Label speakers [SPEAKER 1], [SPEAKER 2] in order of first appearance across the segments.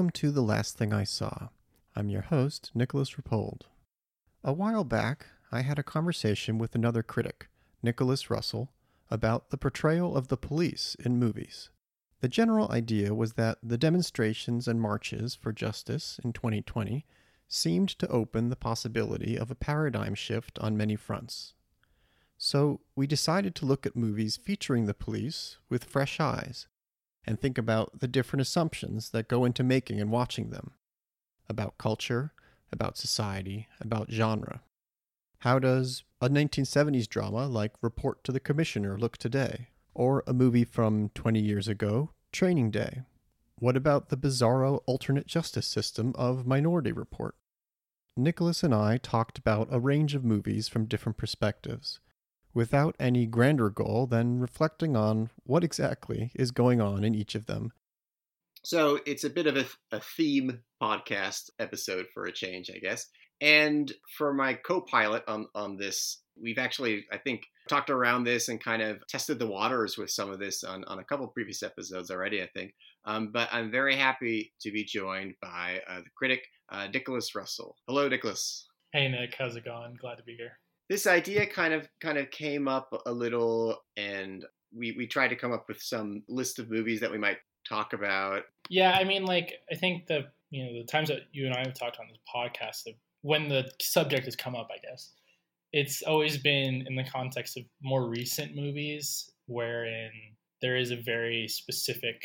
[SPEAKER 1] Welcome to The Last Thing I Saw. I'm your host, Nicolas Rapold. A while back, I had a conversation with another critic, Nicholas Russell, about the portrayal of the police in movies. The general idea was that the demonstrations and marches for justice in 2020 seemed to open the possibility of a paradigm shift on many fronts. So we decided to look at movies featuring the police with fresh eyes and think about the different assumptions that go into making and watching them about culture, about society, about genre. How does a 1970s drama like Report to the Commissioner look today? Or a movie from 20 years ago, Training Day? What about the bizarro alternate justice system of Minority Report? Nicholas and I talked about a range of movies from different perspectives, without any grander goal than reflecting on what exactly is going on in each of them.
[SPEAKER 2] So it's a bit of a, a theme podcast episode for a change, I guess. And for my co-pilot on on this, we've actually, I think, talked around this and kind of tested the waters with some of this on, on a couple previous episodes already, I think. Um, but I'm very happy to be joined by uh, the critic, uh, Nicholas Russell. Hello, Nicholas.
[SPEAKER 3] Hey, Nick. How's it going? Glad to be here.
[SPEAKER 2] This idea kind of kind of came up a little, and we we tried to come up with some list of movies that we might talk about.
[SPEAKER 3] Yeah, I mean, like I think the you know the times that you and I have talked on this podcast, when the subject has come up, I guess it's always been in the context of more recent movies, wherein there is a very specific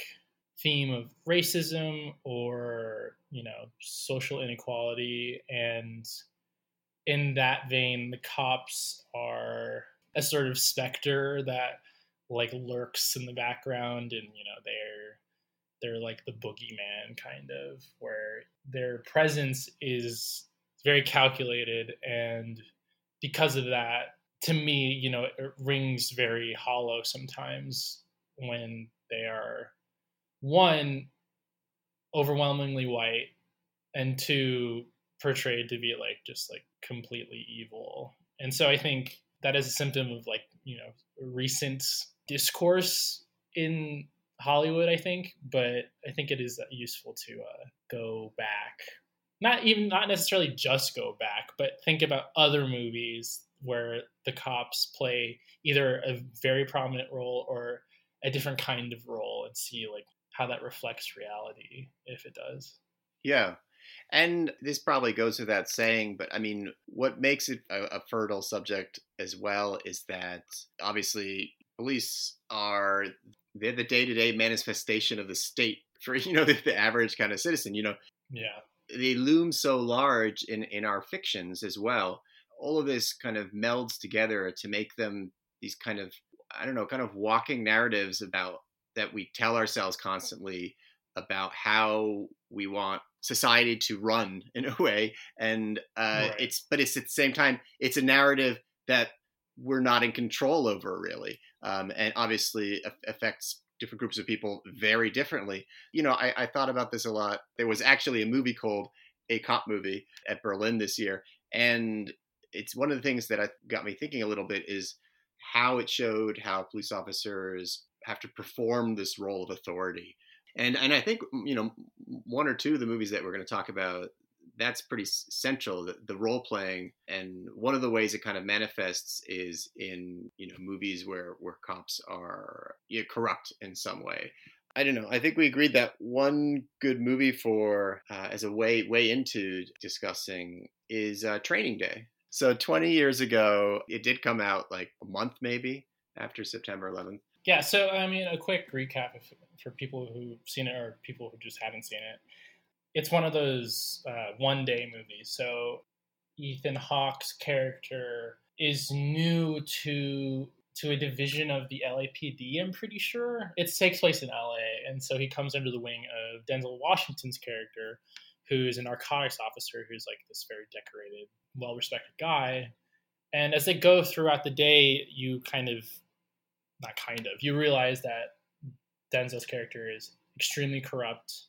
[SPEAKER 3] theme of racism or you know social inequality and in that vein the cops are a sort of specter that like lurks in the background and you know they're they're like the boogeyman kind of where their presence is very calculated and because of that to me you know it rings very hollow sometimes when they are one overwhelmingly white and two portrayed to be like just like completely evil and so i think that is a symptom of like you know recent discourse in hollywood i think but i think it is useful to uh, go back not even not necessarily just go back but think about other movies where the cops play either a very prominent role or a different kind of role and see like how that reflects reality if it does.
[SPEAKER 2] Yeah. And this probably goes without saying, but I mean, what makes it a, a fertile subject as well is that obviously police are they're the day-to-day manifestation of the state for you know the, the average kind of citizen. You know,
[SPEAKER 3] yeah,
[SPEAKER 2] they loom so large in in our fictions as well. All of this kind of melds together to make them these kind of I don't know, kind of walking narratives about that we tell ourselves constantly about how we want society to run in a way. And uh, right. it's but it's at the same time it's a narrative that we're not in control over really. Um, and obviously affects different groups of people very differently. You know I, I thought about this a lot. There was actually a movie called a cop movie at berlin this year. And it's one of the things that I got me thinking a little bit is how it showed how police officers have to perform this role of authority. And and I think you know one or two of the movies that we're going to talk about that's pretty central the, the role playing and one of the ways it kind of manifests is in you know movies where where cops are you know, corrupt in some way I don't know. I think we agreed that one good movie for uh, as a way way into discussing is uh, Training Day. So 20 years ago, it did come out like a month maybe after September 11th.
[SPEAKER 3] Yeah, so I mean, a quick recap if, for people who've seen it or people who just haven't seen it. It's one of those uh, one day movies. So Ethan Hawke's character is new to to a division of the LAPD. I'm pretty sure it takes place in LA, and so he comes under the wing of Denzel Washington's character, who's a narcotics officer who's like this very decorated, well respected guy. And as they go throughout the day, you kind of not kind of you realize that Denzel's character is extremely corrupt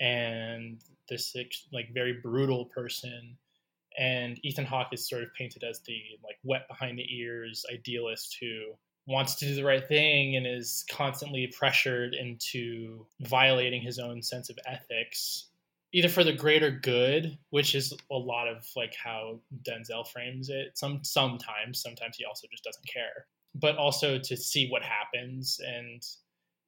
[SPEAKER 3] and this like very brutal person. And Ethan Hawke is sort of painted as the like wet behind the ears idealist who wants to do the right thing and is constantly pressured into violating his own sense of ethics either for the greater good which is a lot of like how denzel frames it. Some sometimes sometimes he also just doesn't care but also to see what happens. And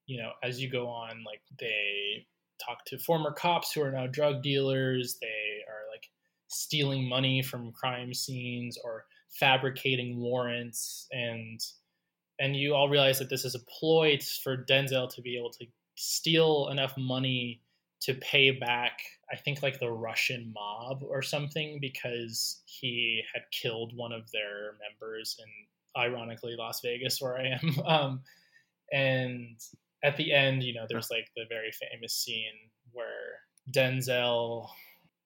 [SPEAKER 3] you know as you go on like they talk to former cops who are now drug dealers. They are like stealing money from crime scenes or fabricating warrants. And and you all realize that this is a ploy for Denzel to be able to steal enough money to pay back I think like the Russian mob or something because he had killed one of their members in ironically Las Vegas where I am. Um, and at the end you know there's like the very famous scene where Denzel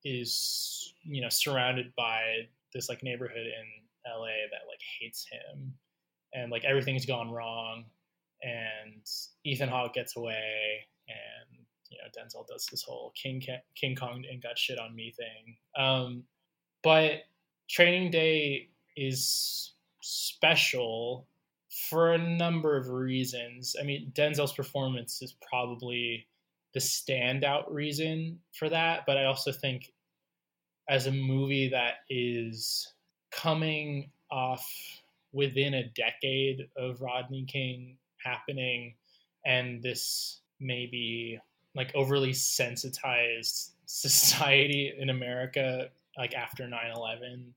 [SPEAKER 3] is you know surrounded by this like neighborhood in LA that like hates him. And like everything's gone wrong. And Ethan Hawke gets away. And you know Denzel does this whole King King Kong and got shit on me thing. Um, but training day is special for a number of reasons. I mean Denzel's performance is probably the standout reason for that but I also think as a movie that is coming off within a decade of Rodney King happening and this maybe like overly sensitized society in America like after 9/11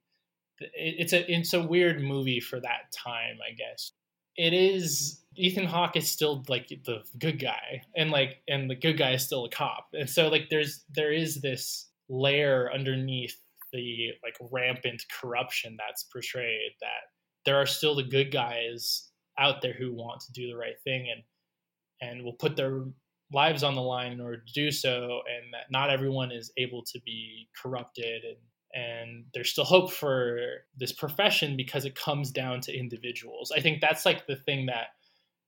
[SPEAKER 3] it's a it's a weird movie for that time I guess. It is Ethan Hawke is still like the good guy and like and the good guy is still a cop and so like there's there is this layer underneath the like rampant corruption that's portrayed that there are still the good guys out there who want to do the right thing and and will put their lives on the line in order to do so and that not everyone is able to be corrupted and and there's still hope for this profession because it comes down to individuals. I think that's like the thing that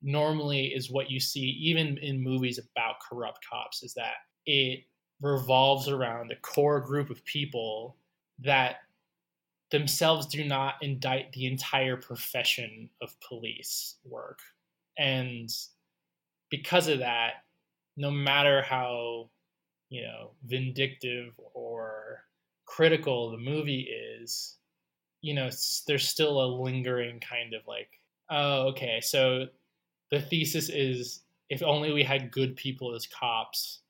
[SPEAKER 3] normally is what you see even in movies about corrupt cops is that it revolves around a core group of people that themselves do not indict the entire profession of police work. And because of that, no matter how, you know, vindictive or critical the movie is, you know, there's still a lingering kind of like, oh, okay, so the thesis is if only we had good people as cops,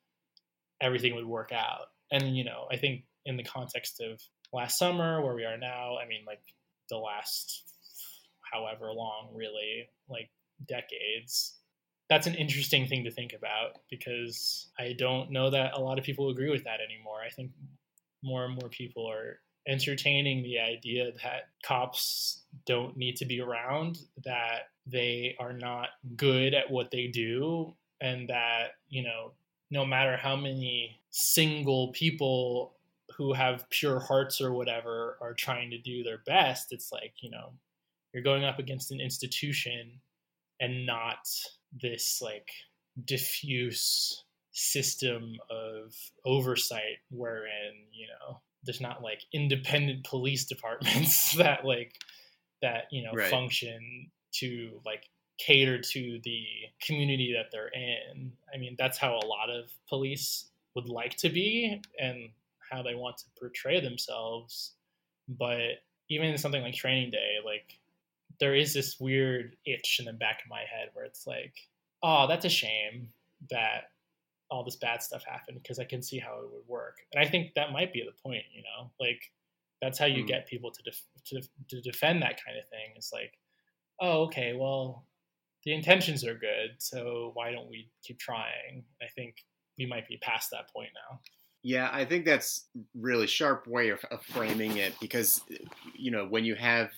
[SPEAKER 3] everything would work out. And, you know, I think in the context of last summer, where we are now. I mean, like the last however long, really, like decades. That's an interesting thing to think about because I don't know that a lot of people agree with that anymore. I think more and more people are entertaining the idea that cops don't need to be around, that they are not good at what they do, and that, you know, no matter how many single people who have pure hearts or whatever are trying to do their best it's like you know you're going up against an institution and not this like diffuse system of oversight wherein you know there's not like independent police departments that like that you know right. function to like cater to the community that they're in i mean that's how a lot of police would like to be and how they want to portray themselves. But even in something like Training Day, like there is this weird itch in the back of my head where it's like, oh, that's a shame that all this bad stuff happened because I can see how it would work. And I think that might be the point, you know, like that's how you mm. get people to, def- to to defend that kind of thing. It's like, oh, okay, well, the intentions are good, so why don't we keep trying? I think we might be past that point now.
[SPEAKER 2] Yeah, I think that's really sharp way of, of framing it because you know when you have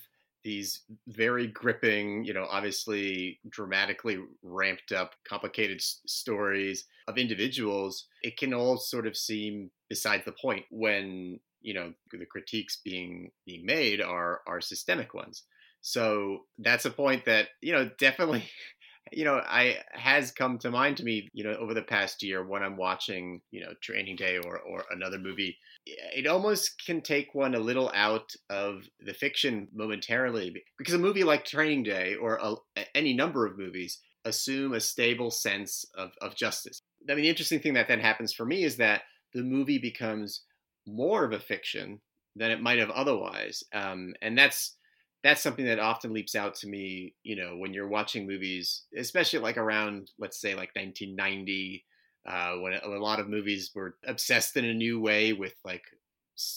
[SPEAKER 2] these very gripping, you know, obviously dramatically ramped up, complicated s- stories of individuals, it can all sort of seem beside the point when you know the critiques being being made are are systemic ones. So that's a point that you know definitely you know, I has come to mind to me, you know, over the past year when I'm watching, you know, Training Day or or another movie, it almost can take one a little out of the fiction momentarily because a movie like Training Day or a, any number of movies assume a stable sense of, of justice. I mean, the interesting thing that then happens for me is that the movie becomes more of a fiction than it might have otherwise, um, and that's that's something that often leaps out to me. You know, when you're watching movies, especially like around, let's say, like 1990, uh, when a lot of movies were obsessed in a new way with like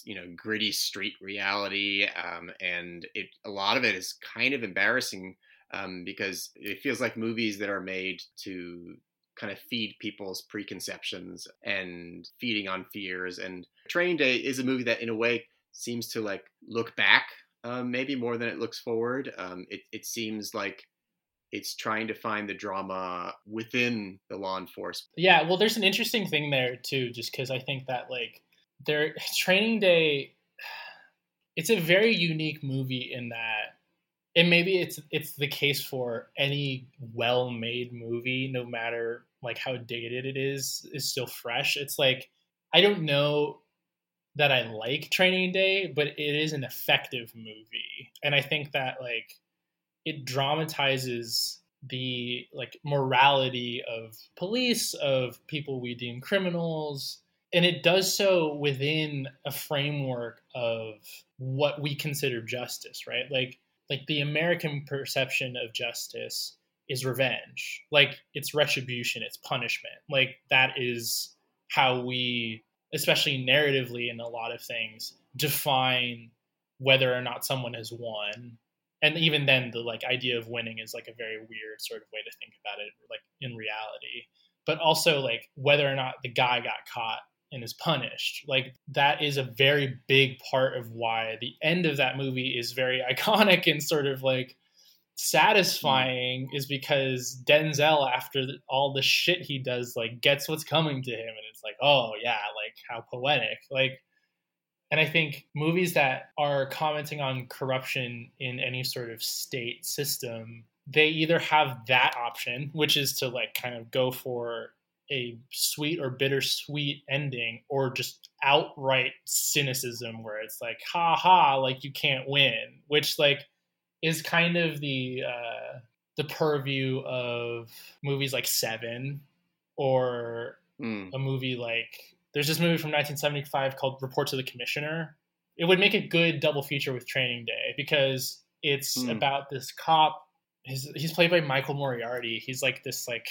[SPEAKER 2] you know gritty street reality, um, and it a lot of it is kind of embarrassing um, because it feels like movies that are made to kind of feed people's preconceptions and feeding on fears. And Training Day is a movie that, in a way, seems to like look back um, maybe more than it looks forward. Um, it, it seems like it's trying to find the drama within the law enforcement.
[SPEAKER 3] Yeah, well, there's an interesting thing there too, just because I think that like their Training Day, it's a very unique movie in that and maybe it's it's the case for any well-made movie no matter like how dated it is is still fresh it's like i don't know that i like training day but it is an effective movie and i think that like it dramatizes the like morality of police of people we deem criminals and it does so within a framework of what we consider justice right like like the American perception of justice is revenge. Like it's retribution, it's punishment. Like that is how we, especially narratively in a lot of things, define whether or not someone has won. And even then the like idea of winning is like a very weird sort of way to think about it, like in reality. But also like whether or not the guy got caught and is punished. Like that is a very big part of why the end of that movie is very iconic and sort of like satisfying mm. is because Denzel after all the shit he does like gets what's coming to him and it's like oh yeah like how poetic like and I think movies that are commenting on corruption in any sort of state system they either have that option which is to like kind of go for a sweet or bittersweet ending or just outright cynicism where it's like ha ha like you can't win which like is kind of the uh the purview of movies like seven or mm. a movie like there's this movie from 1975 called Report to the Commissioner it would make a good double feature with training day because it's mm. about this cop he's he's played by Michael Moriarty. He's like this like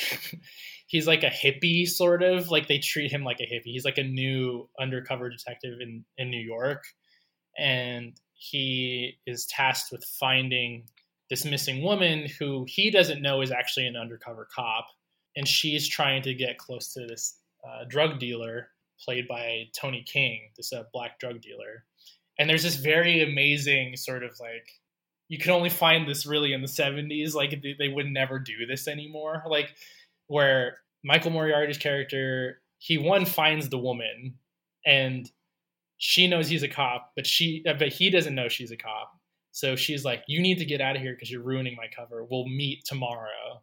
[SPEAKER 3] he's like a hippie sort of like they treat him like a hippie. He's like a new undercover detective in in New York, and he is tasked with finding this missing woman who he doesn't know is actually an undercover cop, and she's trying to get close to this uh, drug dealer played by Tony King, this uh, black drug dealer. And there's this very amazing sort of like you can only find this really in the 70s like they, they would never do this anymore like where michael moriarty's character he one finds the woman and she knows he's a cop but she uh, but he doesn't know she's a cop. So she's like you need to get out of here because you're ruining my cover. We'll meet tomorrow.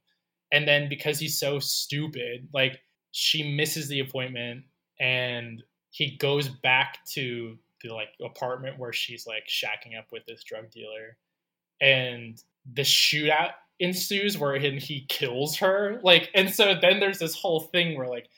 [SPEAKER 3] And then because he's so stupid like she misses the appointment and he goes back to the like apartment where she's like shacking up with this drug dealer. And the shootout ensues where he, kills her. Like and so then there's this whole thing where like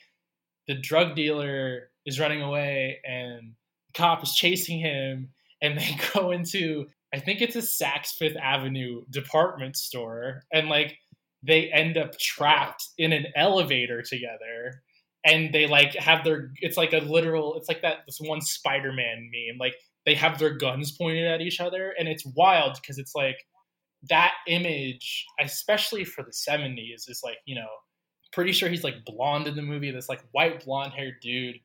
[SPEAKER 3] the drug dealer is running away and cop is chasing him and they go into i think it's a saks fifth avenue department store and like they end up trapped in an elevator together and they like have their it's like a literal it's like that this one spider-man meme like they have their guns pointed at each other and it's wild because it's like that image especially for the 70s is like you know pretty sure he's like blonde in the movie this like white blonde haired dude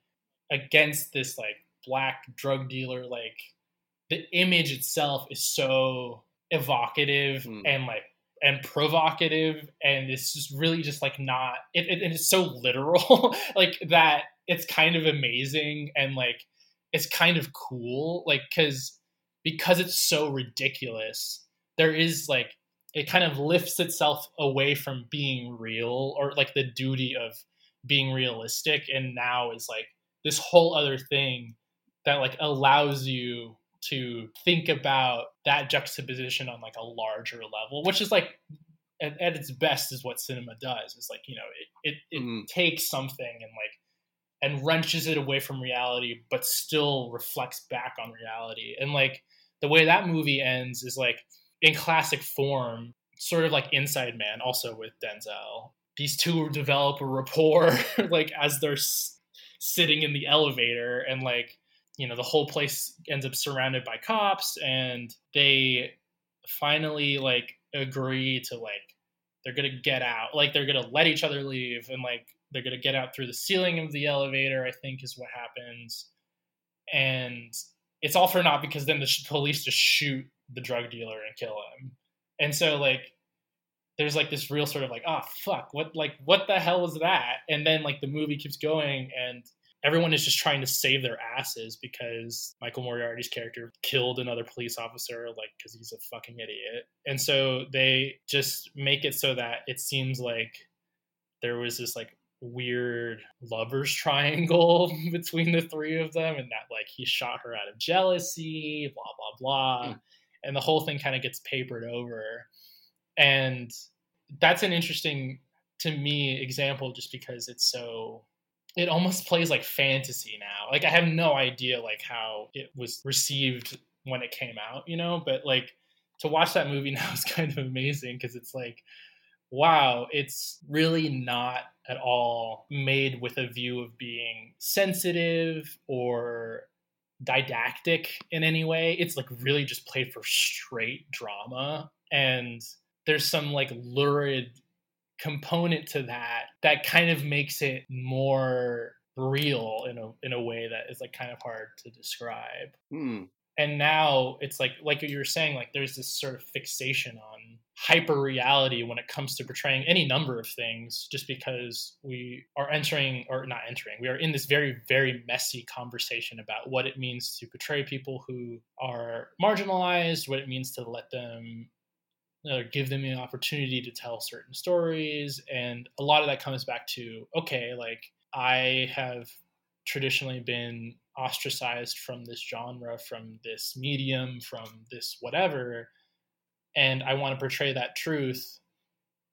[SPEAKER 3] against this like black drug dealer like the image itself is so evocative mm. and like and provocative and it's just really just like not it, it, it's so literal like that it's kind of amazing and like it's kind of cool like because because it's so ridiculous there is like it kind of lifts itself away from being real or like the duty of being realistic and now is like this whole other thing that like allows you to think about that juxtaposition on like a larger level which is like at, at its best is what cinema does is like you know it it, it mm. takes something and like and wrenches it away from reality but still reflects back on reality and like the way that movie ends is like in classic form sort of like inside man also with denzel these two develop a rapport like as they're s- sitting in the elevator and like you know the whole place ends up surrounded by cops and they finally like agree to like they're gonna get out like they're gonna let each other leave and like they're gonna get out through the ceiling of the elevator i think is what happens. And it's all for naught because then the police just shoot the drug dealer and kill him. And so like there's like this real sort of like oh fuck what like what the hell was that? And then like the movie keeps going and everyone is just trying to save their asses because Michael Moriarty's character killed another police officer, like, because he's a fucking idiot. And so they just make it so that it seems like there was this, like, weird lovers triangle between the three of them and that, like, he shot her out of jealousy, blah, blah, blah. Mm. And the whole thing kind of gets papered over. And that's an interesting, to me, example just because it's so it almost plays like fantasy now. Like I have no idea like how it was received when it came out, you know, but like to watch that movie now is kind of amazing because it's like wow, it's really not at all made with a view of being sensitive or didactic in any way. It's like really just played for straight drama and there's some like lurid component to that that kind of makes it more real in a in a way that is like kind of hard to describe.
[SPEAKER 2] Hmm.
[SPEAKER 3] And now it's like like you were saying, like there's this sort of fixation on hyper reality when it comes to portraying any number of things, just because we are entering or not entering, we are in this very, very messy conversation about what it means to portray people who are marginalized, what it means to let them or give them an opportunity to tell certain stories and a lot of that comes back to okay like i have traditionally been ostracized from this genre from this medium from this whatever and i want to portray that truth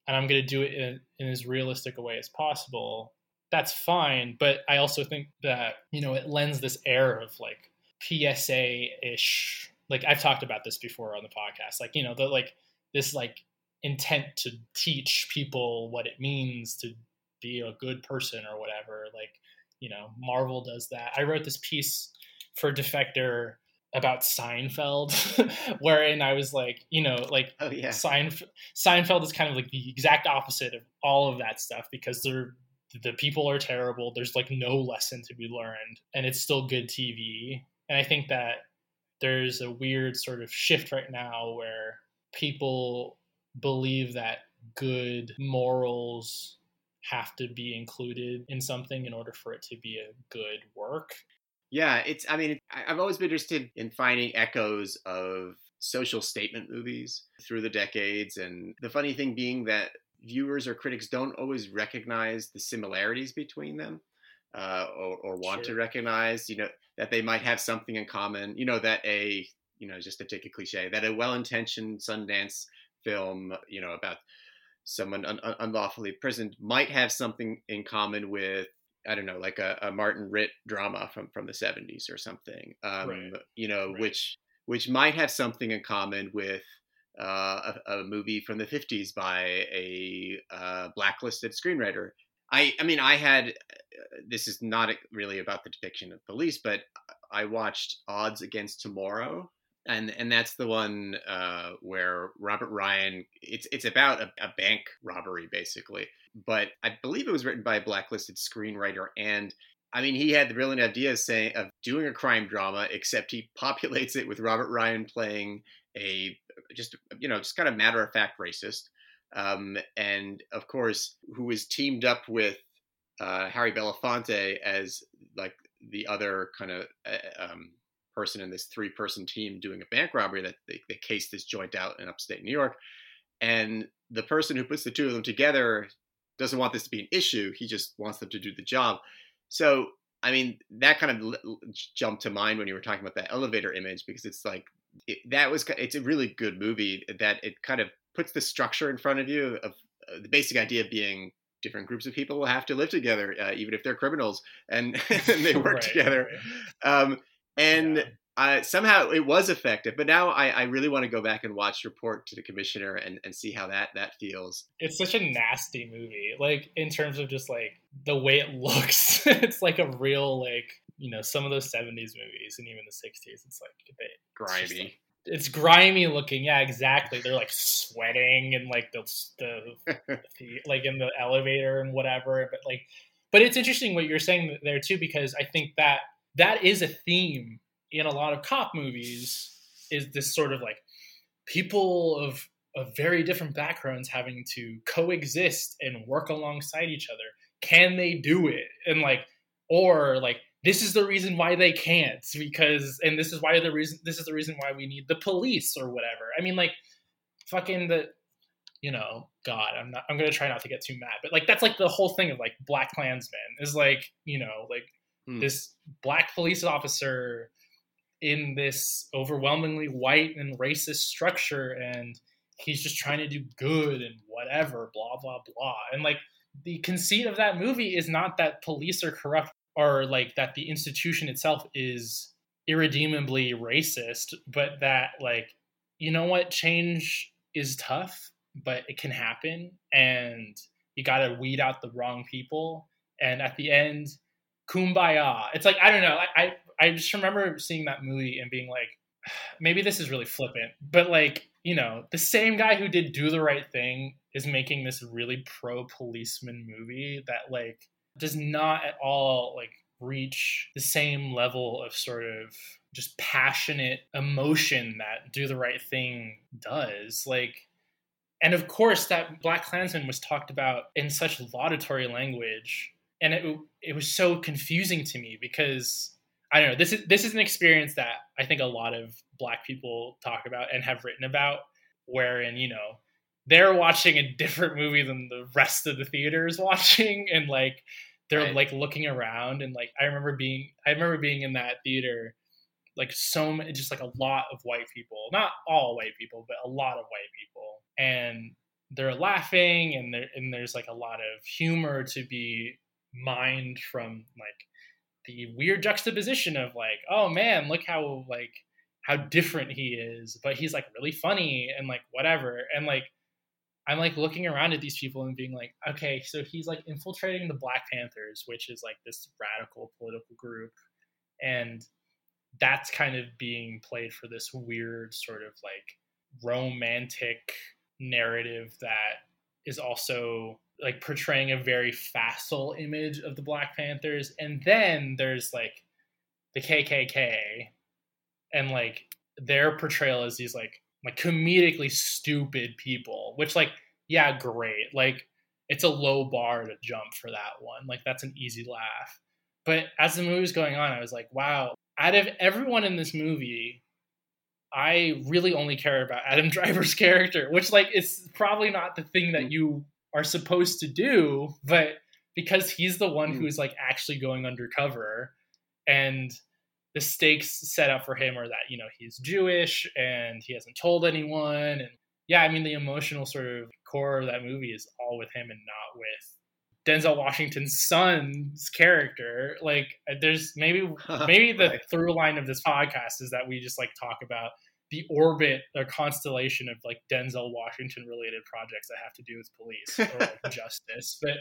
[SPEAKER 3] and i'm going to do it in, in as realistic a way as possible. That's fine but i also think that you know it lends this air of like psa-ish like i've talked about this before on the podcast like you know the like this like intent to teach people what it means to be a good person or whatever. Like, you know, Marvel does that. I wrote this piece for Defector about Seinfeld, wherein I was like, you know, like
[SPEAKER 2] oh, yeah.
[SPEAKER 3] Seinf- Seinfeld is kind of like the exact opposite of all of that stuff because they're the people are terrible. There's like no lesson to be learned, and it's still good TV. And I think that there's a weird sort of shift right now where people believe that good morals have to be included in something in order for it to be a good work.
[SPEAKER 2] Yeah, it's, I mean, I've always been interested in finding echoes of social statement movies through the decades. And the funny thing being that viewers or critics don't always recognize the similarities between them. Uh, or, or, want sure. to recognize, you know, that they might have something in common. You know, that a you know, just to take a cliche, that a well-intentioned Sundance film, you know, about someone un- un- unlawfully imprisoned might have something in common with I don't know, like a, a Martin Ritt drama from from the '70s or something, um, right. you know, right. which which might have something in common with uh, a, a, movie from the '50s by a uh, blacklisted screenwriter. I I mean, I had uh, this is not really about the depiction of police, but I watched Odds Against Tomorrow and and that's the one uh, where Robert Ryan. It's it's about a, a, bank robbery basically, but I believe it was written by a blacklisted screenwriter, and I mean he had the brilliant idea of saying of doing a crime drama, except he populates it with Robert Ryan playing a just you know just kind of matter of fact racist, um, and of course who is teamed up with uh, Harry Belafonte as like the other kind of uh, um, person in this three person team doing a bank robbery that they, they cased this joint out in upstate New York. and the person who puts the two of them together doesn't want this to be an issue. He just wants them to do the job. So, I mean, that kind of jumped to mind when you were talking about that elevator image because it's like it, that was it's a really good movie that it kind of puts the structure in front of you of uh, the basic idea being different groups of people will have to live together, uh, even if they're criminals, and, and they work right, together. Um, and yeah. uh, somehow it was effective. But now I, I, really want to go back and watch Report to the Commissioner and, and see how that that feels.
[SPEAKER 3] It's such a nasty movie, like in terms of just like the way it looks. it's like a real like you know some of those 70s movies and even the 60s it's like they,
[SPEAKER 2] grimy
[SPEAKER 3] it's grimy looking. Yeah, exactly. They're like sweating and like the, the, the, like in the elevator and whatever. But like, but it's interesting what you're saying there too because I think that that is a theme in a lot of cop movies. Is this sort of like people of of very different backgrounds having to coexist and work alongside each other? Can they do it? And like, or like this is the reason why they can't because and this is why the reason this is the reason why we need the police or whatever i mean like fucking the you know god i'm not i'm gonna try not to get too mad but like that's like the whole thing of like BlacKkKlansman is like you know like hmm. this black police officer in this overwhelmingly white and racist structure and he's just trying to do good and whatever blah blah blah. And like the conceit of that movie is not that police are corrupt or like that the institution itself is irredeemably racist, but that like you know what? Change is tough, but it can happen and you got to weed out the wrong people. And at the end kumbaya. It's like I don't know, I, I I just remember seeing that movie and being like maybe this is really flippant, but like, you know, the same guy who did Do the Right Thing is making this really pro policeman movie that like does not at all like reach the same level of sort of just passionate emotion that do the right thing does like and of course that BlacKkKlansman was talked about in such laudatory language and it, it was so confusing to me because i don't know this is this is an experience that i think a lot of black people talk about and have written about wherein you know they're watching a different movie than the rest of the theater is watching and like they're right. like looking around and like i remember being i remember being in that theater like so many just like a lot of white people not all white people but a lot of white people and they're laughing and there and there's like a lot of humor to be mined from like the weird juxtaposition of like oh man look how like how different he is but he's like really funny and like whatever and like I'm like looking around at these people and being like, okay, so he's like infiltrating the Black Panthers, which is like this radical political group. And that's kind of being played for this weird sort of like romantic narrative that is also like portraying a very facile image of the Black Panthers. And then there's like the KKK and like their portrayal as these like like comedically stupid people, which like yeah, great. Like it's a low bar to jump for that one. Like that's an easy laugh. But as the movie was going on, I was like, wow, out of everyone in this movie, I really only care about Adam Driver's character, which like is probably not the thing that mm. you are supposed to do, but because he's the one mm. who's like actually going undercover and the stakes set up for him are that you know he's Jewish and he hasn't told anyone, and yeah, I mean the emotional sort of core of that movie is all with him and not with Denzel Washington's son's character. Like, there's maybe maybe the right. through line of this podcast is that we just like talk about the orbit or constellation of like Denzel Washington related projects that have to do with police or like justice. But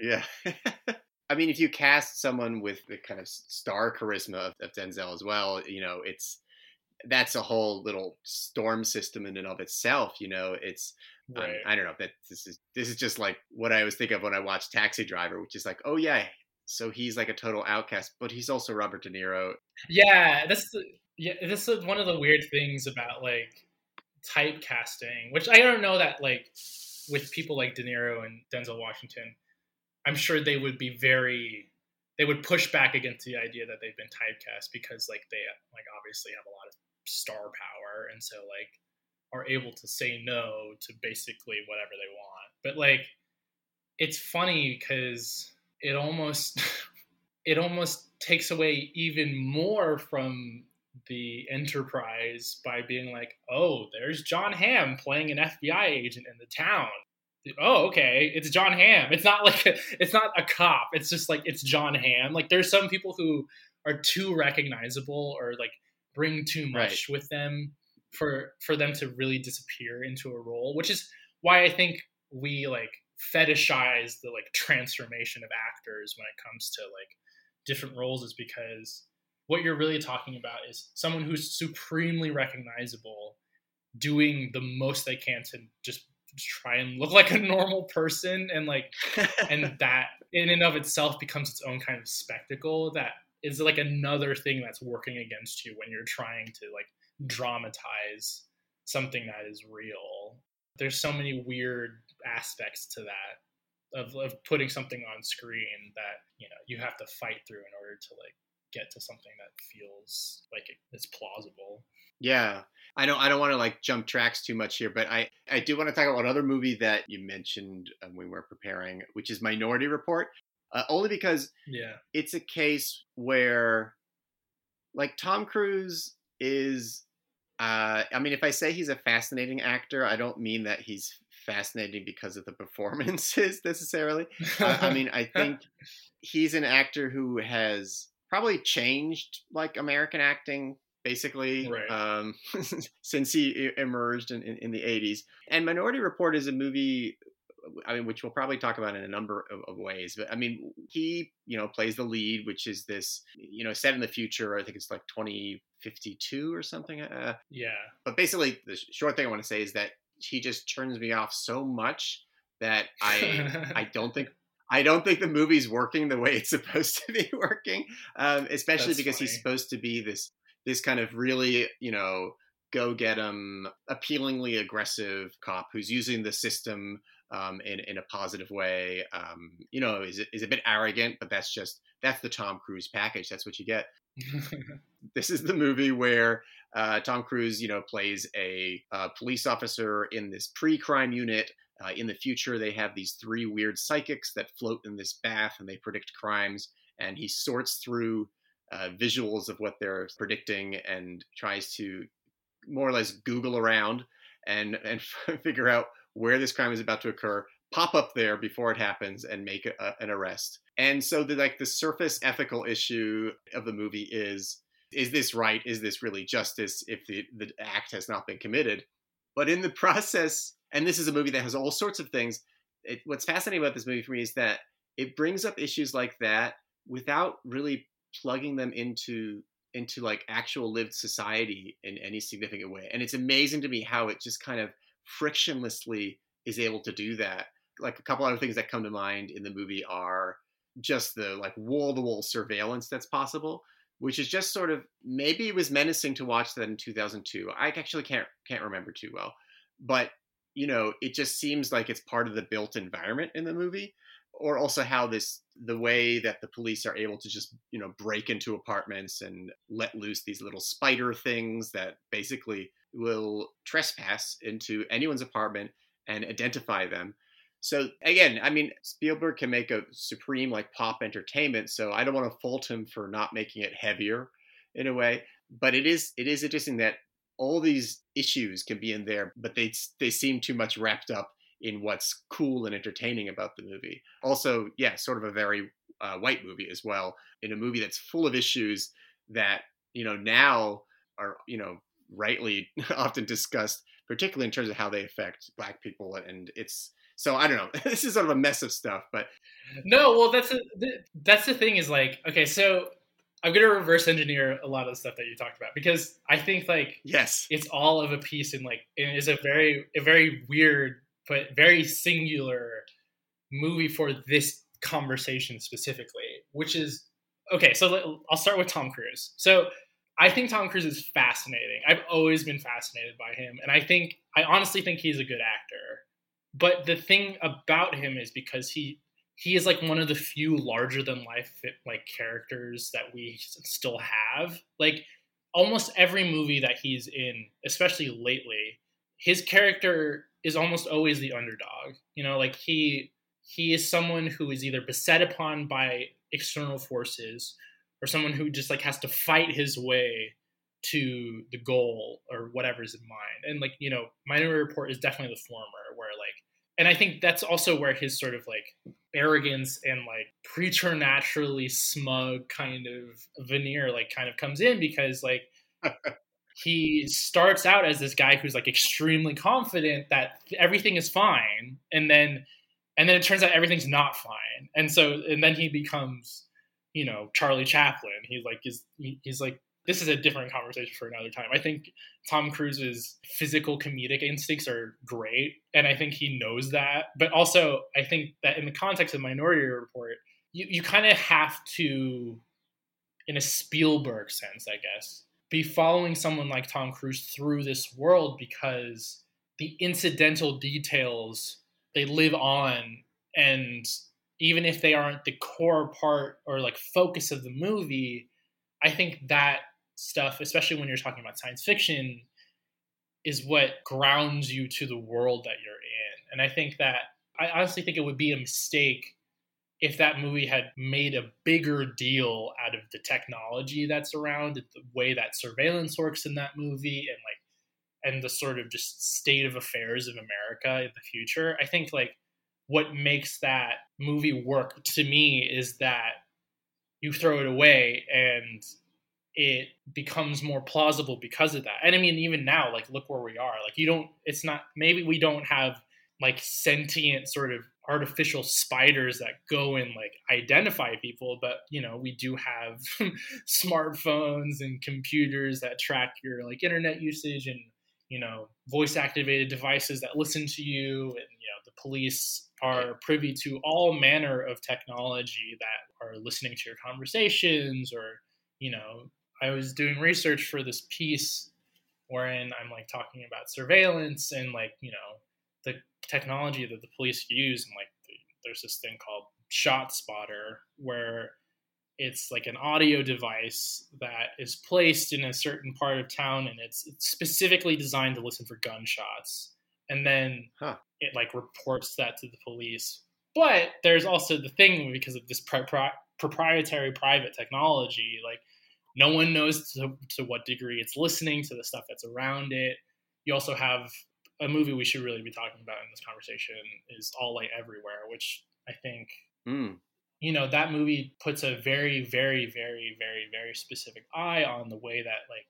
[SPEAKER 2] yeah. I mean, if you cast someone with the kind of star charisma of, of, Denzel as well, you know, it's that's a whole little storm system in and of itself. You know, it's right. um, I don't know that this is this is just like what I always think of when I watch Taxi Driver, which is like, oh yeah, so he's like a total outcast, but he's also Robert De Niro.
[SPEAKER 3] Yeah, that's the, yeah, this is one of the weird things about like typecasting, which I don't know that like with people like De Niro and Denzel Washington I'm sure they would be very they would push back against the idea that they've been typecast because like they like obviously have a lot of star power and so like are able to say no to basically whatever they want. But like it's funny because it almost it almost takes away even more from the enterprise by being like, oh, there's Jon Hamm playing an FBI agent in the town. Oh, okay, it's Jon Hamm. It's not like a, it's not a cop. It's just like it's Jon Hamm. Like there's some people who are too recognizable or like bring too much right. with them for for them to really disappear into a role, which is why I think we like fetishize the like transformation of actors when it comes to like different roles is because what you're really talking about is someone who's supremely recognizable doing the most they can to just try and look like a normal person and like and that in and of itself becomes its own kind of spectacle that is like another thing that's working against you when you're trying to like dramatize something that is real. There's so many weird aspects to that of, of putting something on screen that you know you have to fight through in order to like get to something that feels like it's plausible.
[SPEAKER 2] Yeah. I don't i don't want to like jump tracks too much here but i i do want to talk about another movie that you mentioned um, when we were preparing which is minority report uh, only because
[SPEAKER 3] yeah.
[SPEAKER 2] it's a case where like tom cruise is uh, I mean, if I say he's a fascinating actor, I don't mean that he's fascinating because of the performances necessarily. uh, I mean, I think he's an actor who has probably changed like American acting basically right. um, since he emerged in, in, in, the 80s. And Minority Report is a movie. I mean, which we'll probably talk about in a number of, of, ways, but I mean, he, you know, plays the lead, which is this, you know, set in the future. I think it's like 2052 or something. Uh,
[SPEAKER 3] yeah.
[SPEAKER 2] But basically, the short thing I want to say is that he just turns me off so much that I I don't think I don't think the movie's working the way it's supposed to be working. Um, especially That's because funny. he's supposed to be this this kind of really you know go get him appealingly aggressive cop who's using the system um, in in a positive way. Um, you know, is is a bit arrogant, but that's just that's the Tom Cruise package. That's what you get. this is the movie where uh, Tom Cruise, you know, plays a, a police officer in this pre-crime unit. Uh, in the future, they have these three weird psychics that float in this bath and they predict crimes. And he sorts through uh, visuals of what they're predicting and tries to more or less Google around and and figure out where this crime is about to occur, pop up there before it happens, and make a, an arrest. And so, the like the surface ethical issue of the movie is is this right? Is this really justice if the, the act has not been committed? But in the process, and this is a movie that has all sorts of things. It, what's fascinating about this movie for me is that it brings up issues like that without really plugging them into into like actual lived society in any significant way. And it's amazing to me how it just kind of frictionlessly is able to do that. Like a couple other things that come to mind in the movie are just the like wall to wall surveillance that's possible which is just sort of maybe it was menacing to watch that in 2002. I actually can't can't remember too well, but you know, it just seems like it's part of the built environment in the movie, or also how this the way that the police are able to just you know break into apartments and let loose these little spider things that basically will trespass into anyone's apartment and identify them so again, I mean, Spielberg can make a supreme like pop entertainment. So I don't want to fault him for not making it heavier in a way. But it is it is interesting that all these issues can be in there, but they they seem too much wrapped up in what's cool and entertaining about the movie. Also, yeah, sort of a very uh, white movie as well. In a movie that's full of issues that you know now are you know rightly often discussed, particularly in terms of how they affect black people, and it's so I don't know. this is sort of a mess of stuff, but
[SPEAKER 3] no. Well, that's a, that's the thing is like okay, so I'm gonna reverse engineer a lot of the stuff that you talked about because I think like
[SPEAKER 2] yes,
[SPEAKER 3] it's all of a piece and like it is a very a very weird but very singular movie for this conversation specifically, which is okay. So I'll start with Tom Cruise. So I think Tom Cruise is fascinating. I've always been fascinated by him, and I think I honestly think he's a good actor. But the thing about him is because he he is like one of the few larger than life like characters that we still have. Like almost every movie that he's in, especially lately, his character is almost always the underdog. You know, like he he is someone who is either beset upon by external forces or someone who just like has to fight his way to the goal or whatever's in mind. And like, you know, Minority Report is definitely the former where like and I think that's also where his sort of like arrogance and like preternaturally smug kind of veneer like kind of comes in because like he starts out as this guy who's like extremely confident that everything is fine and then and then it turns out everything's not fine. And so and then he becomes you know charlie chaplin. He's like is he's like this is a different conversation for another time. I think tom cruise's physical comedic instincts are great and i think he knows that. But also i think that in the context of minority report you, you kind of have to in a spielberg sense i guess be following someone like Tom Cruise through this world because the incidental details they live on and even if they aren't the core part or like focus of the movie i think that stuff especially when you're talking about science fiction is what grounds you to the world that you're in. And i think that i honestly think it would be a mistake if that movie had made a bigger deal out of the technology that's around the way that surveillance works in that movie and like and the sort of just state of affairs of america in the future. I think like what makes that movie work to me is that you throw it away and it becomes more plausible because of that. And i mean even now like look where we are. Like you don't it's not maybe we don't have like sentient sort of artificial spiders that go and like identify people but you know we do have smartphones and computers that track your like internet usage and you know voice activated devices that listen to you. And you know the police are privy to all manner of technology that are listening to your conversations or you know i was doing research for this piece wherein i'm like talking about surveillance and like you know the technology that the police use and like the, there's this thing called ShotSpotter where it's like an audio device that is placed in a certain part of town and it's, it's specifically designed to listen for gunshots and then huh. it like reports that to the police but there's also the thing because of this pri- pri- proprietary private technology like no one knows to, to what degree it's listening to the stuff that's around it you also have a movie we should really be talking about in this conversation is All Light Everywhere, which I think mm. you know that movie puts a very, very, very, very, very specific eye on the way that like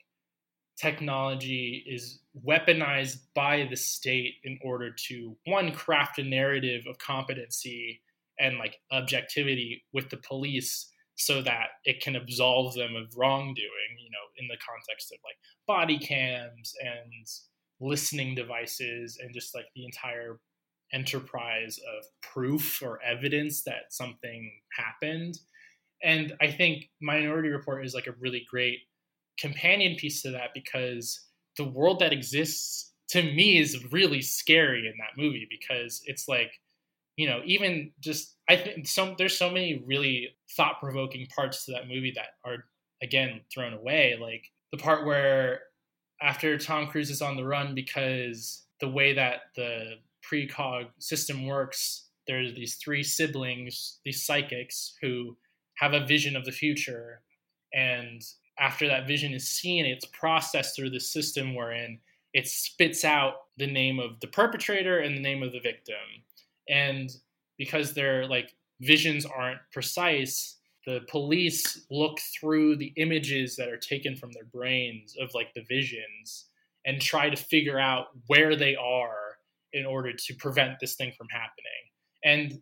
[SPEAKER 3] technology is weaponized by the state in order to one craft a narrative of competency and like objectivity with the police so that it can absolve them of wrongdoing you know in the context of like body cams and listening devices and just like the entire enterprise of proof or evidence that something happened. And I think Minority Report is like a really great companion piece to that because the world that exists to me is really scary in that movie because it's like you know even just i think some there's so many really thought-provoking parts to that movie that are again thrown away like the part where after Tom Cruise is on the run because the way that the precog system works, there's these three siblings, these psychics who have a vision of the future. And after that vision is seen, it's processed through the system wherein it spits out the name of the perpetrator and the name of the victim. And because their like visions aren't precise, the police look through the images that are taken from their brains of like the visions and try to figure out where they are in order to prevent this thing from happening. And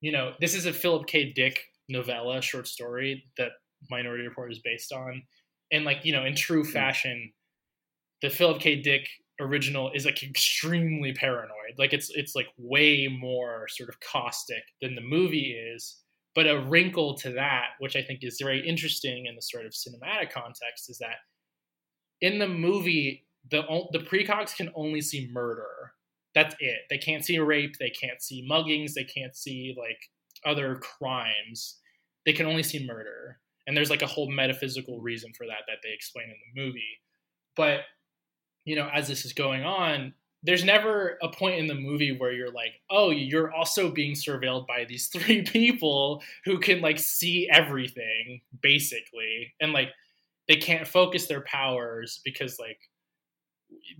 [SPEAKER 3] you know, this is a Philip K. Dick novella, short story that Minority Report is based on. And like, you know, in true hmm. fashion, the Philip K. Dick original is like extremely paranoid. Like it's it's like way more sort of caustic than the movie is but a wrinkle to that, which I think is very interesting in the sort of cinematic context, is that in the movie, the the precogs can only see murder. That's it. They can't see rape. They can't see muggings. They can't see like other crimes. They can only see murder. And there's like a whole metaphysical reason for that that they explain in the movie. But you know, as this is going on, there's never a point in the movie where you're like, oh, you're also being surveilled by these three people who can like see everything basically, and like they can't focus their powers because like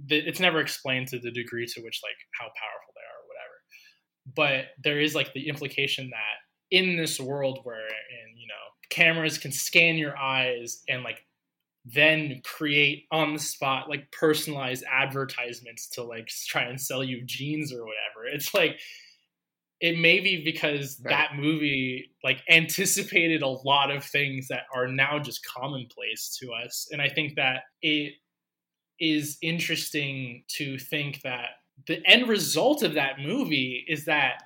[SPEAKER 3] it's never explained to the degree to which like how powerful they are or whatever. But there is like the implication that in this world where and you know cameras can scan your eyes and like then create on the spot like personalized advertisements to like try and sell you jeans or whatever. It's like it may be because right. that movie like anticipated a lot of things that are now just commonplace to us and i think that it is interesting to think that the end result of that movie is that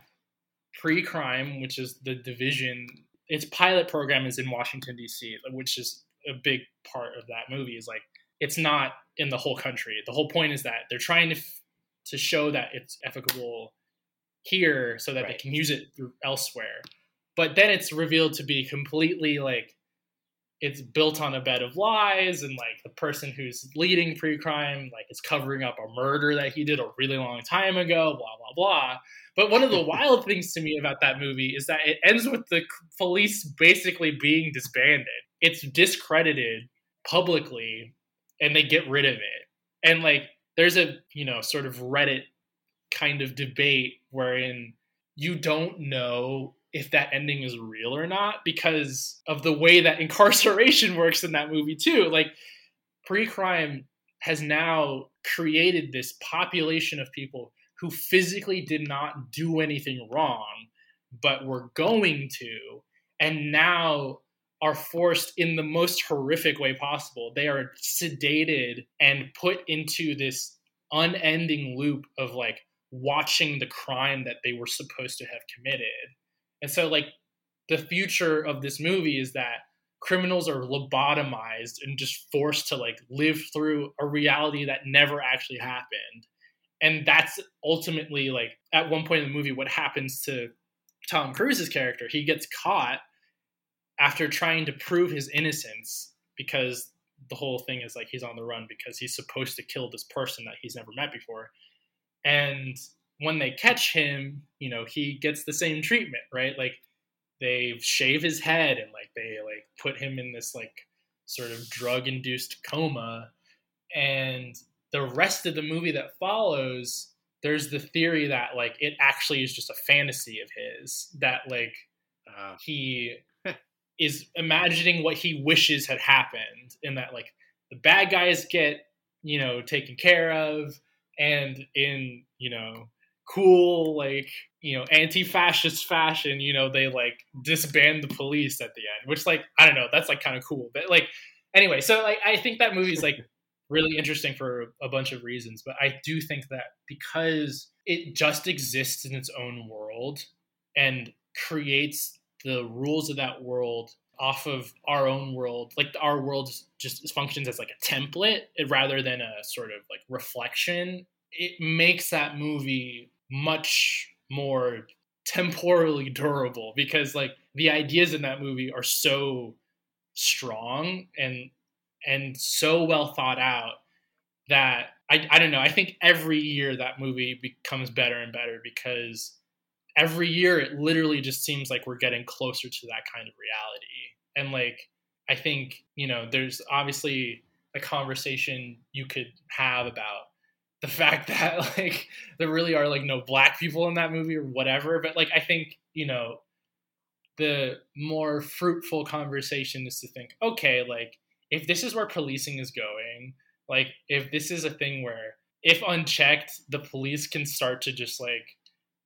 [SPEAKER 3] pre-crime which is the division its pilot program is in washington d.c which is a big part of that movie is like it's not in the whole country the whole point is that they're trying to to show that it's efficable here so that right. they can use it elsewhere. But then it's revealed to be completely like it's built on a bed of lies and like the person who's leading pre-crime like is covering up a murder that he did a really long time ago blah blah blah but one of the wild things to me about that movie is that it ends with the police basically being disbanded it's discredited publicly and they get rid of it. And like there's a you know sort of reddit kind of debate wherein you don't know if that ending is real or not because of the way that incarceration works in that movie too. Like pre-crime has now created this population of people who physically did not do anything wrong but were going to and now are forced in the most horrific way possible they are sedated and put into this unending loop of like watching the crime that they were supposed to have committed. And so, like, the future of this movie is that criminals are lobotomized and just forced to like live through a reality that never actually happened. And that's ultimately like at one point in the movie what happens to Tom Cruise's character. He gets caught after trying to prove his innocence because the whole thing is like he's on the run because he's supposed to kill this person that he's never met before. And when they catch him, you know, he gets the same treatment, right? Like they shave his head and like they like put him in this like sort of drug induced coma. And the rest of the movie that follows, there's the theory that like it actually is just a fantasy of his that like uh, he is imagining what he wishes had happened in that like the bad guys get you know taken care of and in you know cool like you know anti-fascist fashion you know they like disband the police at the end which like i don't know that's like kind of cool but like anyway so like i think that movie is like really interesting for a bunch of reasons but i do think that because it just exists in its own world and creates the rules of that world off of our own world like our world just functions as like a template eh, rather than a sort of like reflection. It makes that movie much more temporally durable because like the ideas in that movie are so strong and and so well thought out that I, I don't know i think every year that movie becomes better and better because every year it literally just seems like we're getting closer to that kind of reality. And like i think you know there's obviously a conversation you could have about the fact that like there really are like no black people in that movie or whatever. But like i think you know the more fruitful conversation is to think okay like if this is where policing is going like if this is a thing where if unchecked the police can start to just like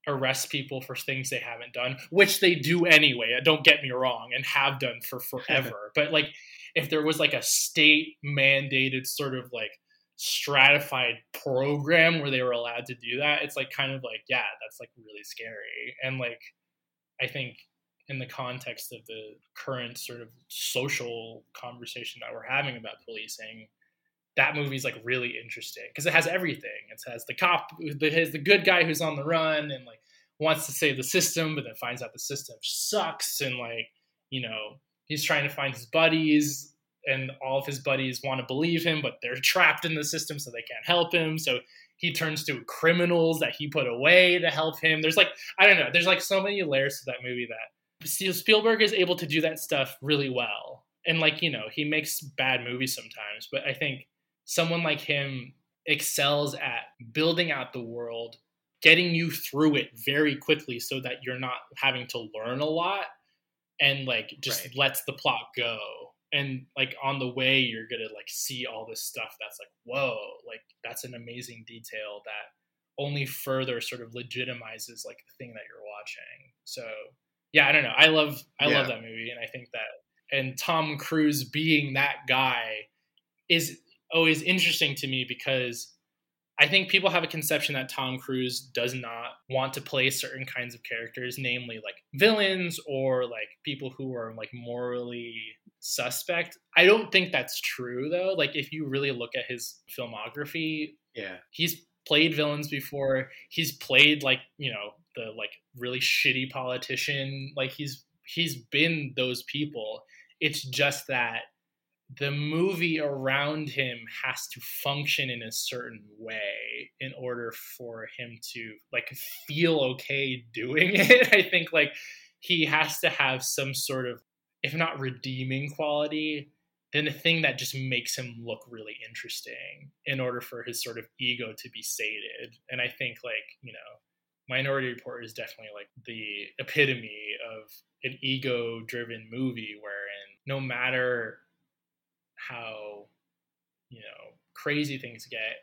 [SPEAKER 3] arrest people for things they haven't done which they do anyway uh, don't get me wrong and have done for forever. But like if there was like a state mandated sort of like stratified program where they were allowed to do that it's like kind of like yeah that's like really scary. And like i think in the context of the current sort of social conversation that we're having about policing that movie's like really interesting because it has everything it has the cop it has the good guy who's on the run and like wants to save the system but then finds out the system sucks and like you know he's trying to find his buddies and all of his buddies want to believe him, but they're trapped in the system, so they can't help him. So he turns to criminals that he put away to help him. There's like I don't know. There's like so many layers to that movie that Spielberg is able to do that stuff really well. And like you know, he makes bad movies sometimes, but I think someone like him excels at building out the world, getting you through it very quickly so that you're not having to learn a lot and like just right. lets the plot go and like on the way you're gonna like see all this stuff that's like whoa like that's an amazing detail that only further sort of legitimizes like the thing that you're watching so yeah i don't know i love i yeah. love that movie and i think that and tom cruise being that guy is always interesting to me because I think people have a conception that Tom Cruise does not want to play certain kinds of characters, namely like villains or like people who are like morally suspect. I don't think that's true though. Like if you really look at his filmography,
[SPEAKER 2] yeah.
[SPEAKER 3] He's played villains before. He's played like, you know, the like really shitty politician. Like he's he's been those people. It's just that the movie around him has to function in a certain way in order for him to like feel okay doing it. I think like he has to have some sort of if not redeeming quality then a thing that just makes him look really interesting in order for his sort of ego to be sated. And i think like you know minority report is definitely like the epitome of an ego driven movie wherein no matter how you know crazy things get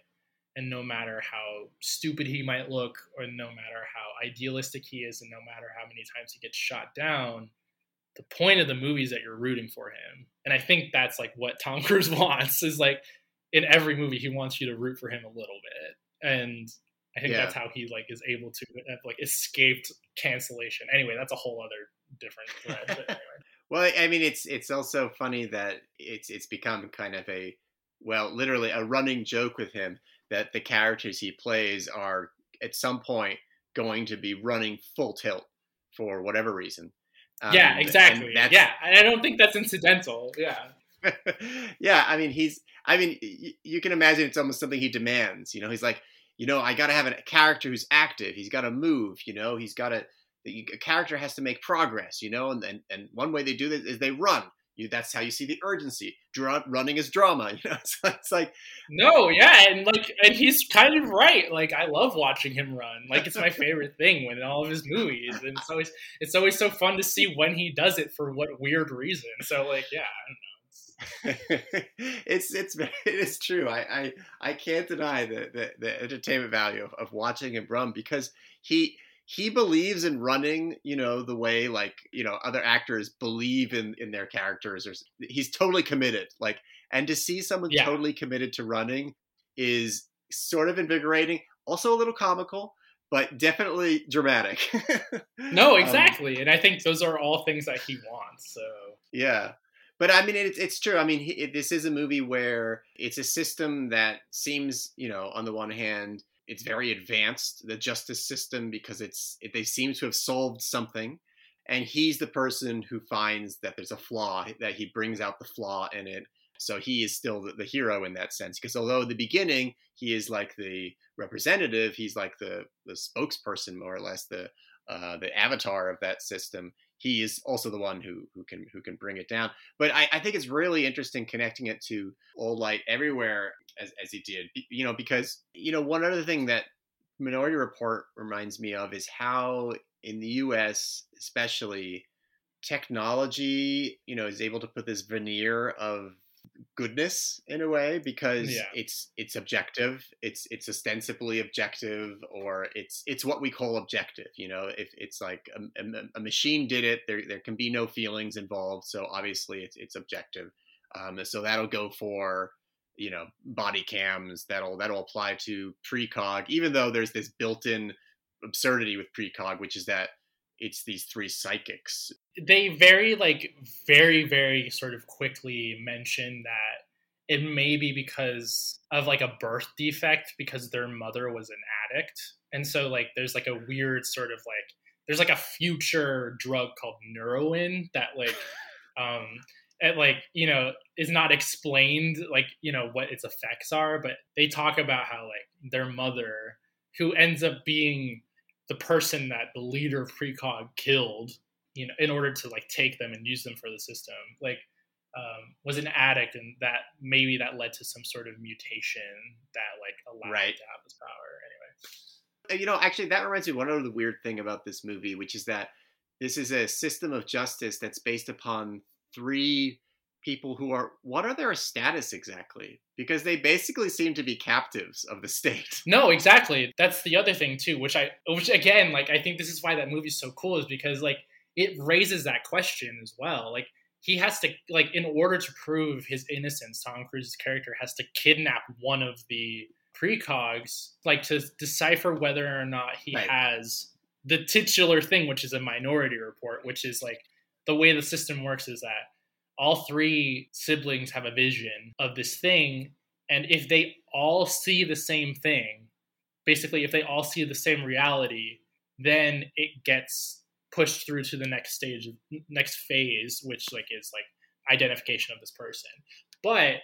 [SPEAKER 3] and no matter how stupid he might look or no matter how idealistic he is and no matter how many times he gets shot down the point of the movie is that you're rooting for him and i think that's like what tom cruise wants is like in every movie he wants you to root for him a little bit and i think yeah. that's how he like is able to have like escaped cancellation anyway that's a whole other different thread anyway.
[SPEAKER 2] Well, I mean, it's it's also funny that it's it's become kind of a well, literally a running joke with him that the characters he plays are at some point going to be running full tilt for whatever reason.
[SPEAKER 3] Um, yeah, exactly. Yeah, and I don't think that's incidental. Yeah.
[SPEAKER 2] yeah, I mean, he's. I mean, y- you can imagine it's almost something he demands. You know, he's like, you know, I got to have a character who's active. He's got to move. You know, he's got to a character has to make progress, you know, and and, and one way they do this is they run. You, that's how you see the urgency. Dra- running is drama, you know. So it's like
[SPEAKER 3] no, yeah, and like, and he's kind of right. Like, I love watching him run. Like, it's my favorite thing when in all of his movies, and it's always it's always so fun to see when he does it for what weird reason. So, like, yeah, I
[SPEAKER 2] don't know. it's it's it is true. I I, I can't deny the, the, the entertainment value of, of watching him run because he he believes in running, you know, the way like, you know, other actors believe in in their characters or he's totally committed. Like and to see someone yeah. totally committed to running is sort of invigorating, also a little comical, but definitely dramatic.
[SPEAKER 3] no, um, exactly. Um, and I think those are all things that he wants. So
[SPEAKER 2] Yeah. But I mean, it's, it's true. I mean, it, this is a movie where it's a system that seems, you know, on the one hand, it's very advanced the justice system because it's it, they seem to have solved something and he's the person who finds that there's a flaw that he brings out the flaw in it so he is still the, the hero in that sense because although the beginning he is like the representative he's like the the spokesperson more or less the uh, the avatar of that system he is also the one who who can who can bring it down. But I, I think it's really interesting connecting it to All Light Everywhere as as he did, you know, because you know one other thing that Minority Report reminds me of is how in the U.S. especially technology, you know, is able to put this veneer of goodness in a way because yeah. it's it's objective it's it's ostensibly objective or it's it's what we call objective you know if it's like a, a, a machine did it there there can be no feelings involved so obviously it's it's objective um, so that'll go for you know body cams that'll that'll apply to precog even though there's this built-in absurdity with precog which is that it's these three psychics.
[SPEAKER 3] They very like very very sort of quickly mention that it may be because of like a birth defect because their mother was an addict. And so like there's like a weird sort of like there's like a future drug called Neuroin that like um and like you know is not explained like you know what its effects are but they talk about how like their mother who ends up being the person that the leader of precog killed you know in order to like take them and use them for the system like um, was an addict and that maybe that led to some sort of mutation that like allowed
[SPEAKER 2] Right.
[SPEAKER 3] him to have this power anyway
[SPEAKER 2] Uh, you know, actually, that reminds me One of one other weird thing about this movie, which is that this is a system of justice that's based upon three people who are what are their status exactly? Because they basically seem to be captives of the state.
[SPEAKER 3] No, exactly. That's the other thing too, which I which again, like I think this is why that movie's so cool is because like it raises that question as well. Like he has to like in order to prove his innocence, Tom Cruise's character has to kidnap one of the precogs like to decipher whether or not he
[SPEAKER 2] Right.
[SPEAKER 3] has the titular thing which is a minority report, which is like the way the system works is that all three siblings have a vision of this thing and if they all see the same thing basically if they all see the same reality then it gets pushed through to the next stage next phase which like is like identification of this person. But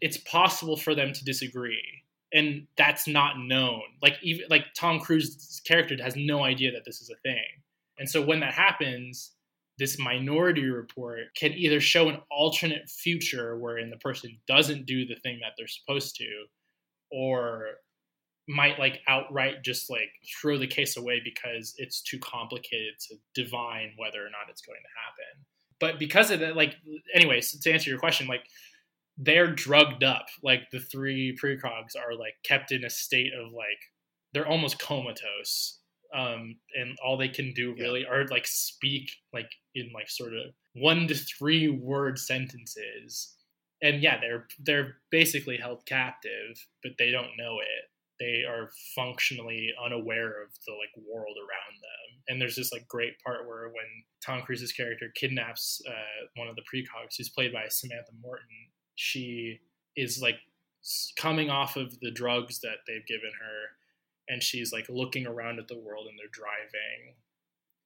[SPEAKER 3] it's possible for them to disagree and that's not known. Like even like tom cruise's character has no idea that this is a thing. And so when that happens this minority report can either show an alternate future wherein the person doesn't do the thing that they're supposed to or might like outright just like throw the case away because it's too complicated to divine whether or not it's going to happen. But because of that like anyways to answer your question like they're drugged up. Like the three precogs are like kept in a state of like they're almost comatose um and all they can do
[SPEAKER 2] Yeah.
[SPEAKER 3] really are like speak like in like sort of one to three word sentences. And yeah they're they're basically held captive but they don't know it. They are functionally unaware of the like world around them. And there's this like great part where when tom cruise's character kidnaps uh, one of the precogs who's played by samantha morton she is like coming off of the drugs that they've given her and she's like looking around at the world and they're driving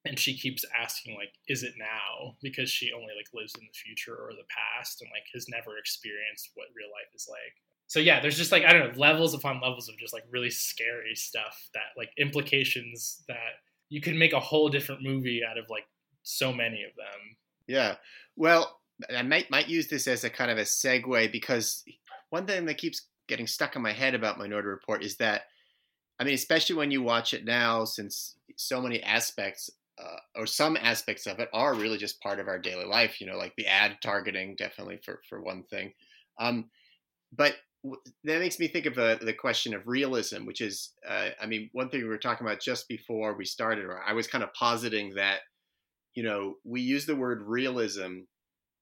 [SPEAKER 3] and she keeps asking like is it now? because she only like lives in the future or the past and like has never experienced what real life is like. So yeah there's just like i don't know levels upon levels of just like really scary stuff that like implications that you could make a whole different movie out of like so many of them.
[SPEAKER 2] Yeah. Well, I might might use this as a kind of a segue because one thing that keeps getting stuck in my head about Minority Report is that, I mean, especially when you watch it now, since so many aspects uh, or some aspects of it are really just part of our daily life. You know, like the ad targeting, definitely for for one thing. Um, but w- that makes me think of the the question of realism, which is, uh, I mean, one thing we were talking about just before we started, or I was kind of positing that you know, we use the word realism,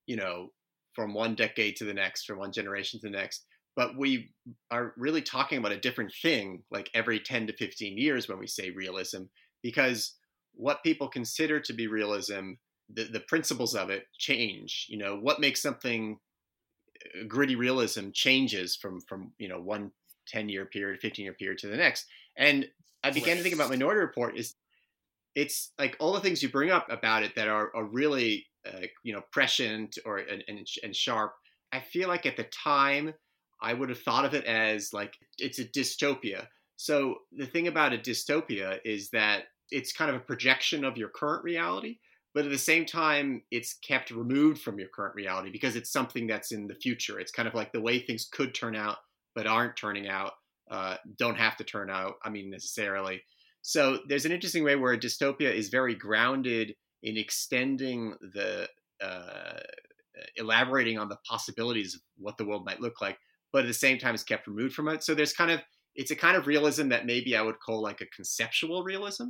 [SPEAKER 2] you know, from one decade to the next, from one generation to the next, but we are really talking about a different thing like every 10 to 15 years when we say realism, because what people consider to be realism, the, the principles of it change. You know, what makes something uh, gritty realism changes from, from, you know, one 10 year period, 15 year period to the next. And I began to think about Minority Report is it's like all the things you bring up about it that are, are really uh, you know prescient or and, and, and sharp i feel like at the time i would have thought of it as like it's a dystopia. So the thing about a dystopia is that it's kind of a projection of your current reality but at the same time it's kept removed from your current reality because it's something that's in the future. It's kind of like the way things could turn out but aren't turning out uh, don't have to turn out i mean necessarily. So there's an interesting way where a dystopia is very grounded in extending the uh, elaborating on the possibilities of what the world might look like, but at the same time is kept removed from it. So there's kind of it's a kind of realism that maybe I would call like a conceptual realism.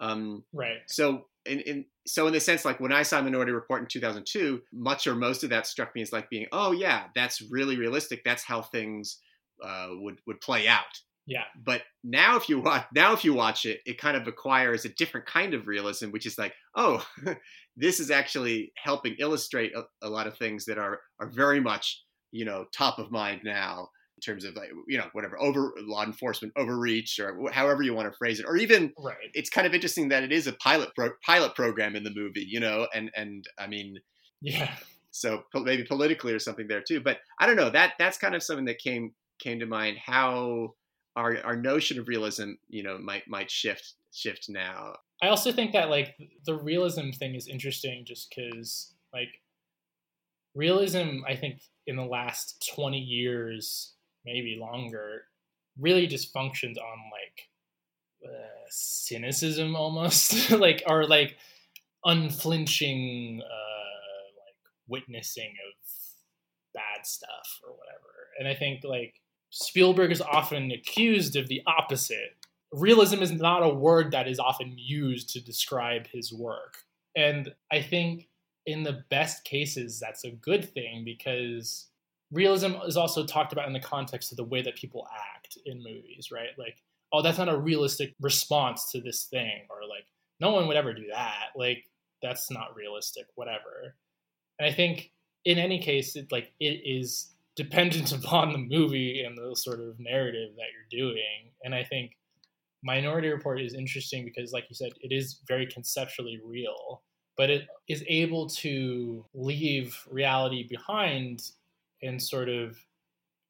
[SPEAKER 2] Um,
[SPEAKER 3] right
[SPEAKER 2] so in, in so in the sense like when I saw Minority Report in 2002, much or most of that struck me as like being, oh yeah, that's really realistic. That's how things uh, would would play out
[SPEAKER 3] yeah
[SPEAKER 2] but now if you watch now if you watch it it kind of acquires a different kind of realism which is like oh this is actually helping illustrate a, a lot of things that are are very much you know top of mind now in terms of like you know whatever over law enforcement overreach or however you want to phrase it or even
[SPEAKER 3] right
[SPEAKER 2] it's kind of interesting that it is a pilot pro- pilot program in the movie you know and and i mean
[SPEAKER 3] yeah
[SPEAKER 2] so maybe politically or something there too. But I don't know. That that's kind of something that came came to mind. How our our notion of realism, you know, might might shift shift now.
[SPEAKER 3] I also think that like the realism thing is interesting, just because like realism, I think in the last twenty years, maybe longer, really just functions on like uh, cynicism almost, like or like unflinching uh, like witnessing of bad stuff or whatever. And I think like Spielberg is often accused of the opposite. Realism is not a word that is often used to describe his work. And I think in the best cases, that's a good thing because realism is also talked about in the context of the way that people act in movies, right? Like, oh, that's not a realistic response to this thing, or like, no one would ever do that. Like, that's not realistic, whatever. And I think in any case, it like it is dependent upon the movie and the sort of narrative that you're doing. And I think Minority Report is interesting because, like you said, it is very conceptually real, but it is able to leave reality behind and sort of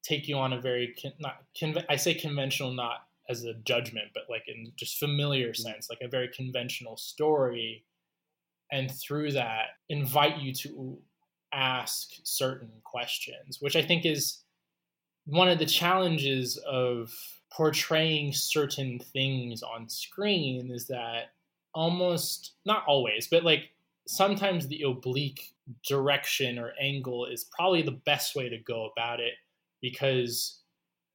[SPEAKER 3] take you on a very not I say conventional not as a judgment, but like in just familiar mm-hmm. sense, like a very conventional story, and through that invite you to ask certain questions, which I think is one of the challenges of portraying certain things on screen is that almost not always, but like sometimes the oblique direction or angle is probably the best way to go about it because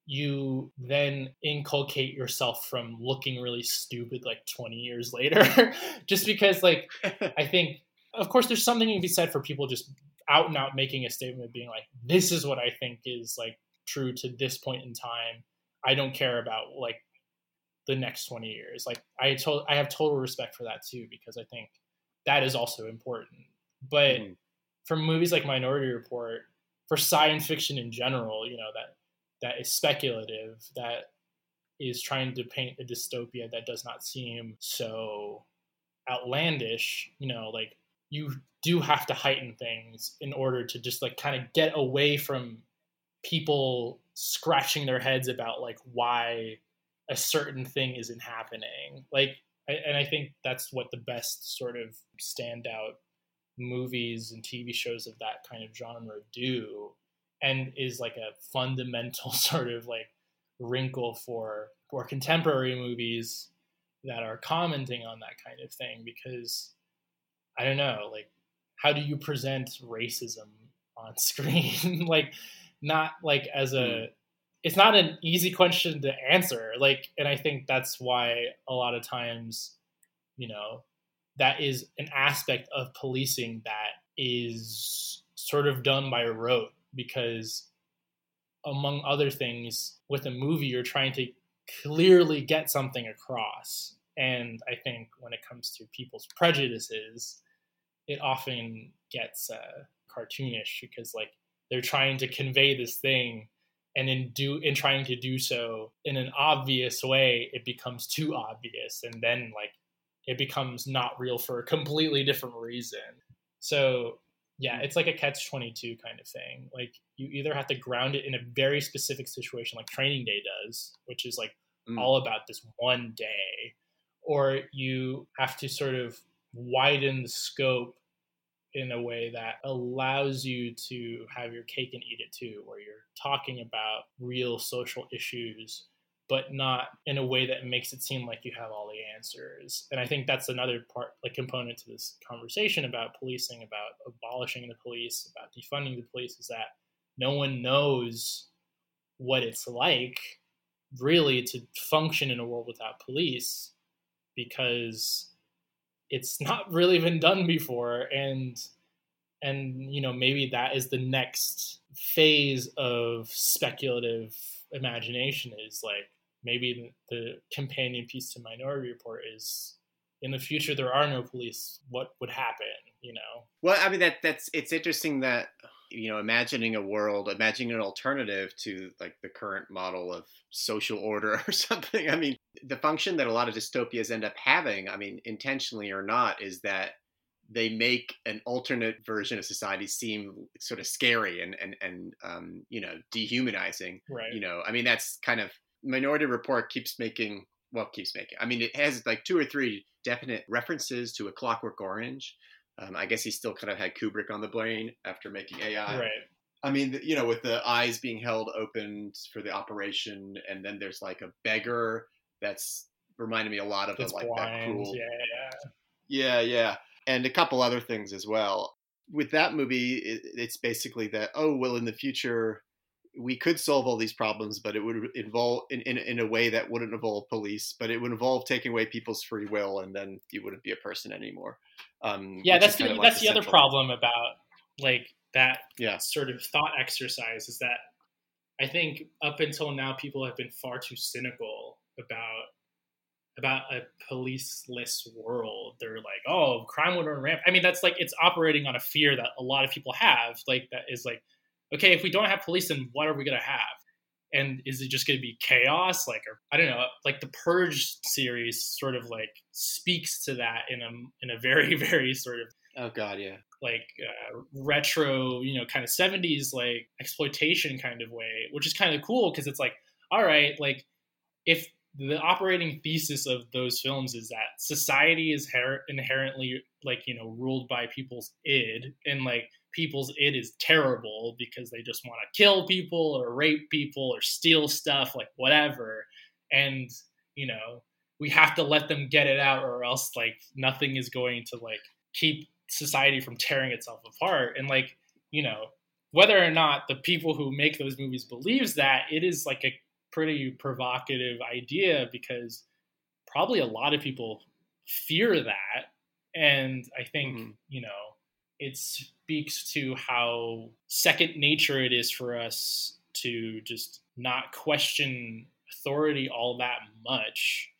[SPEAKER 3] you then inculcate yourself from looking really stupid like 20 years later just because like i think of course there's something to be said for people just out and out making a statement being like this is what i think is like true to this point in time. I don't care about like the next 20 years. Like i told i have total respect for that too because i think that is also important but mm. for movies like minority report for science fiction in general you know that that is speculative that is trying to paint a dystopia that does not seem so outlandish you know like you do have to heighten things in order to just like kind of get away from people scratching their heads about like why a certain thing isn't happening like and i think that's what the best sort of standout movies and tv shows of that kind of genre do and is like a fundamental sort of like wrinkle for for contemporary movies that are commenting on that kind of thing because I don't know, like how do you present racism on screen? like not like as a hmm. It's not an easy question to answer. Like and I think that's why a lot of times, you know, that is an aspect of policing that is sort of done by rote because among other things with a movie you're trying to clearly get something across and i think when it comes to people's prejudices it often gets uh, cartoonish because like they're trying to convey this thing and in do in trying to do so in an obvious way it becomes too obvious and then like it becomes not real for a completely different reason so yeah, it's like a catch 22 kind of thing. Like you either have to ground it in a very specific situation like training day does, which is like mm. all about this one day, or you have to sort of widen the scope in a way that allows you to have your cake and eat it too, where you're talking about real social issues but not in a way that makes it seem like you have all the answers. And I think that's another part, like component to this conversation about policing, about abolishing the police, about defunding the police, is that no one knows what it's like really to function in a world without police because it's not really been done before and and you know maybe that is the next phase of speculative imagination is like maybe the companion piece to Minority Report is in the future there are no police. What would happen? You know.
[SPEAKER 2] Well, I mean that that's it's interesting that you know imagining a world, imagining an alternative to like the current model of social order or something. I mean, the function that a lot of dystopias end up having, I mean, intentionally or not, is that they make an alternate version of society seem sort of scary and and and um, you know dehumanizing.
[SPEAKER 3] Right.
[SPEAKER 2] You know, I mean that's kind of Minority Report keeps making well keeps making. I mean it has like two or three definite references to a Clockwork Orange. Um, I guess he still kind of had Kubrick on the brain after making AI.
[SPEAKER 3] Right.
[SPEAKER 2] I mean, you know, with the eyes being held open for the operation, and then there's like a beggar that's reminded me a lot of a, like
[SPEAKER 3] blind.
[SPEAKER 2] that cruel.
[SPEAKER 3] Yeah, yeah.
[SPEAKER 2] Yeah, yeah, and a couple other things as well. With that movie, it, it's basically that oh well, in the future we could solve all these problems, but it would involve in, in in a way that wouldn't involve police, but it would involve taking away people's free will, and then you wouldn't be a person anymore. Um,
[SPEAKER 3] Yeah, that's the
[SPEAKER 2] like
[SPEAKER 3] that's the other problem about like that
[SPEAKER 2] Yeah.
[SPEAKER 3] sort of thought exercise is that I think up until now people have been far too cynical about about a policeless world. They're like, oh, crime would run rampant. I mean, that's like it's operating on a fear that a lot of people have. Like that is like, okay, if we don't have police, then what are we gonna have? And is it just gonna be chaos? Like, or I don't know. Like the Purge series sort of like speaks to that in a in a very very sort of
[SPEAKER 2] Oh God, yeah.
[SPEAKER 3] like uh, retro, you know, kind of 70s like exploitation kind of way, which is kind of cool because it's like, all right, like if the operating thesis of those films is that society is her- inherently like, you know, ruled by people's id and like people's id is terrible because they just want to kill people or rape people or steal stuff, like whatever. And, you know, we have to let them get it out or else like nothing is going to like keep society from tearing itself apart and like you know whether or not the people who make those movies believes that it is like a pretty provocative idea because probably a lot of people fear that and i think
[SPEAKER 2] Mhm.
[SPEAKER 3] you know it speaks to how second nature it is for us to just not question authority all that much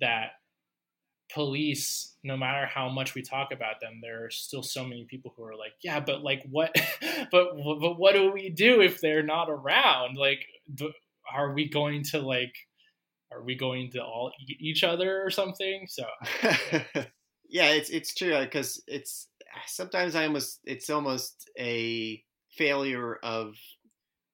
[SPEAKER 3] that police no matter how much we talk about them there are still so many people who are like yeah but like what but but what do we do if they're not around? Like are we going to like are we going to all eat each other or something? So
[SPEAKER 2] yeah, it's it's true because it's sometimes I almost it's almost a failure of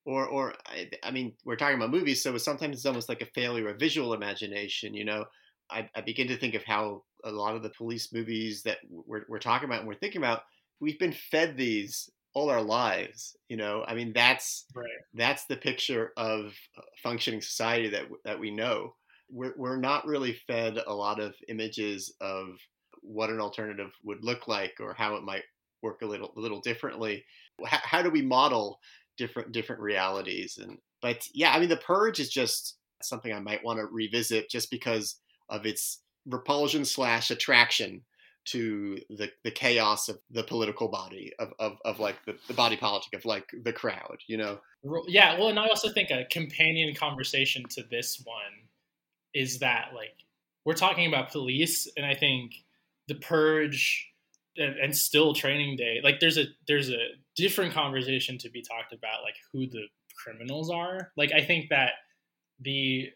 [SPEAKER 2] or or I, I mean we're talking about movies so sometimes it's almost like a failure of visual imagination you know? I, I begin to think of how a lot of the police movies that we're, we're talking about and we're thinking about we've been fed these all our lives you know? I mean that's
[SPEAKER 3] right.
[SPEAKER 2] that's the picture of functioning society that that we know. We're we're not really fed a lot of images of what an alternative would look like or how it might work a little a little differently. How, how do we model different different realities? And but yeah, I mean, the purge is just something I might want to revisit just because of its repulsion slash attraction to the, the chaos of the political body of, of, of like the, the body politic of like the crowd you know
[SPEAKER 3] Yeah, well, and I also think a companion conversation to this one is that like we're talking about police, and I think the purge and, and still training day, like there's a there's a different conversation to be talked about, like who the criminals are. Like I think that the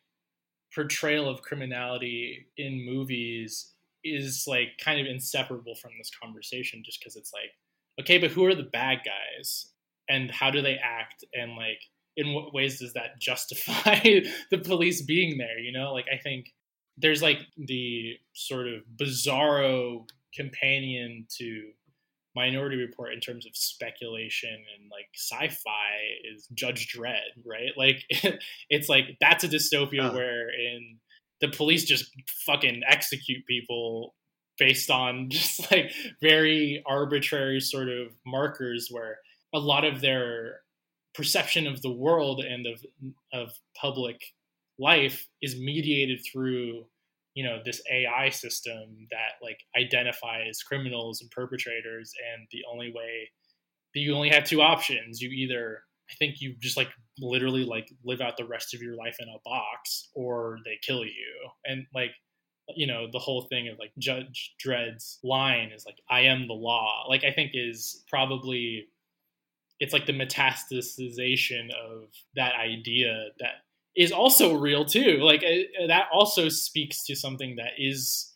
[SPEAKER 3] portrayal of criminality in movies is like kind of inseparable from this conversation, just because it's like, okay, but who are the bad guys? and how do they act and like in what ways does that justify the police being there you know like i think there's like the sort of bizarro companion to minority report in terms of speculation and like sci-fi is judge dredd right like it's like that's a dystopia
[SPEAKER 2] Oh.
[SPEAKER 3] where in the police just fucking execute people based on just like very arbitrary sort of markers where a lot of their perception of the world and of of public life is mediated through you know this AI system that like identifies criminals and perpetrators and the only way you only have two options. You either I think you just like literally like live out the rest of your life in a box or they kill you. And like you know the whole thing of like Judge Dredd's line is like I am the law like I think is probably it's like the metastasization of that idea that is also real too. Like uh, that also speaks to something that is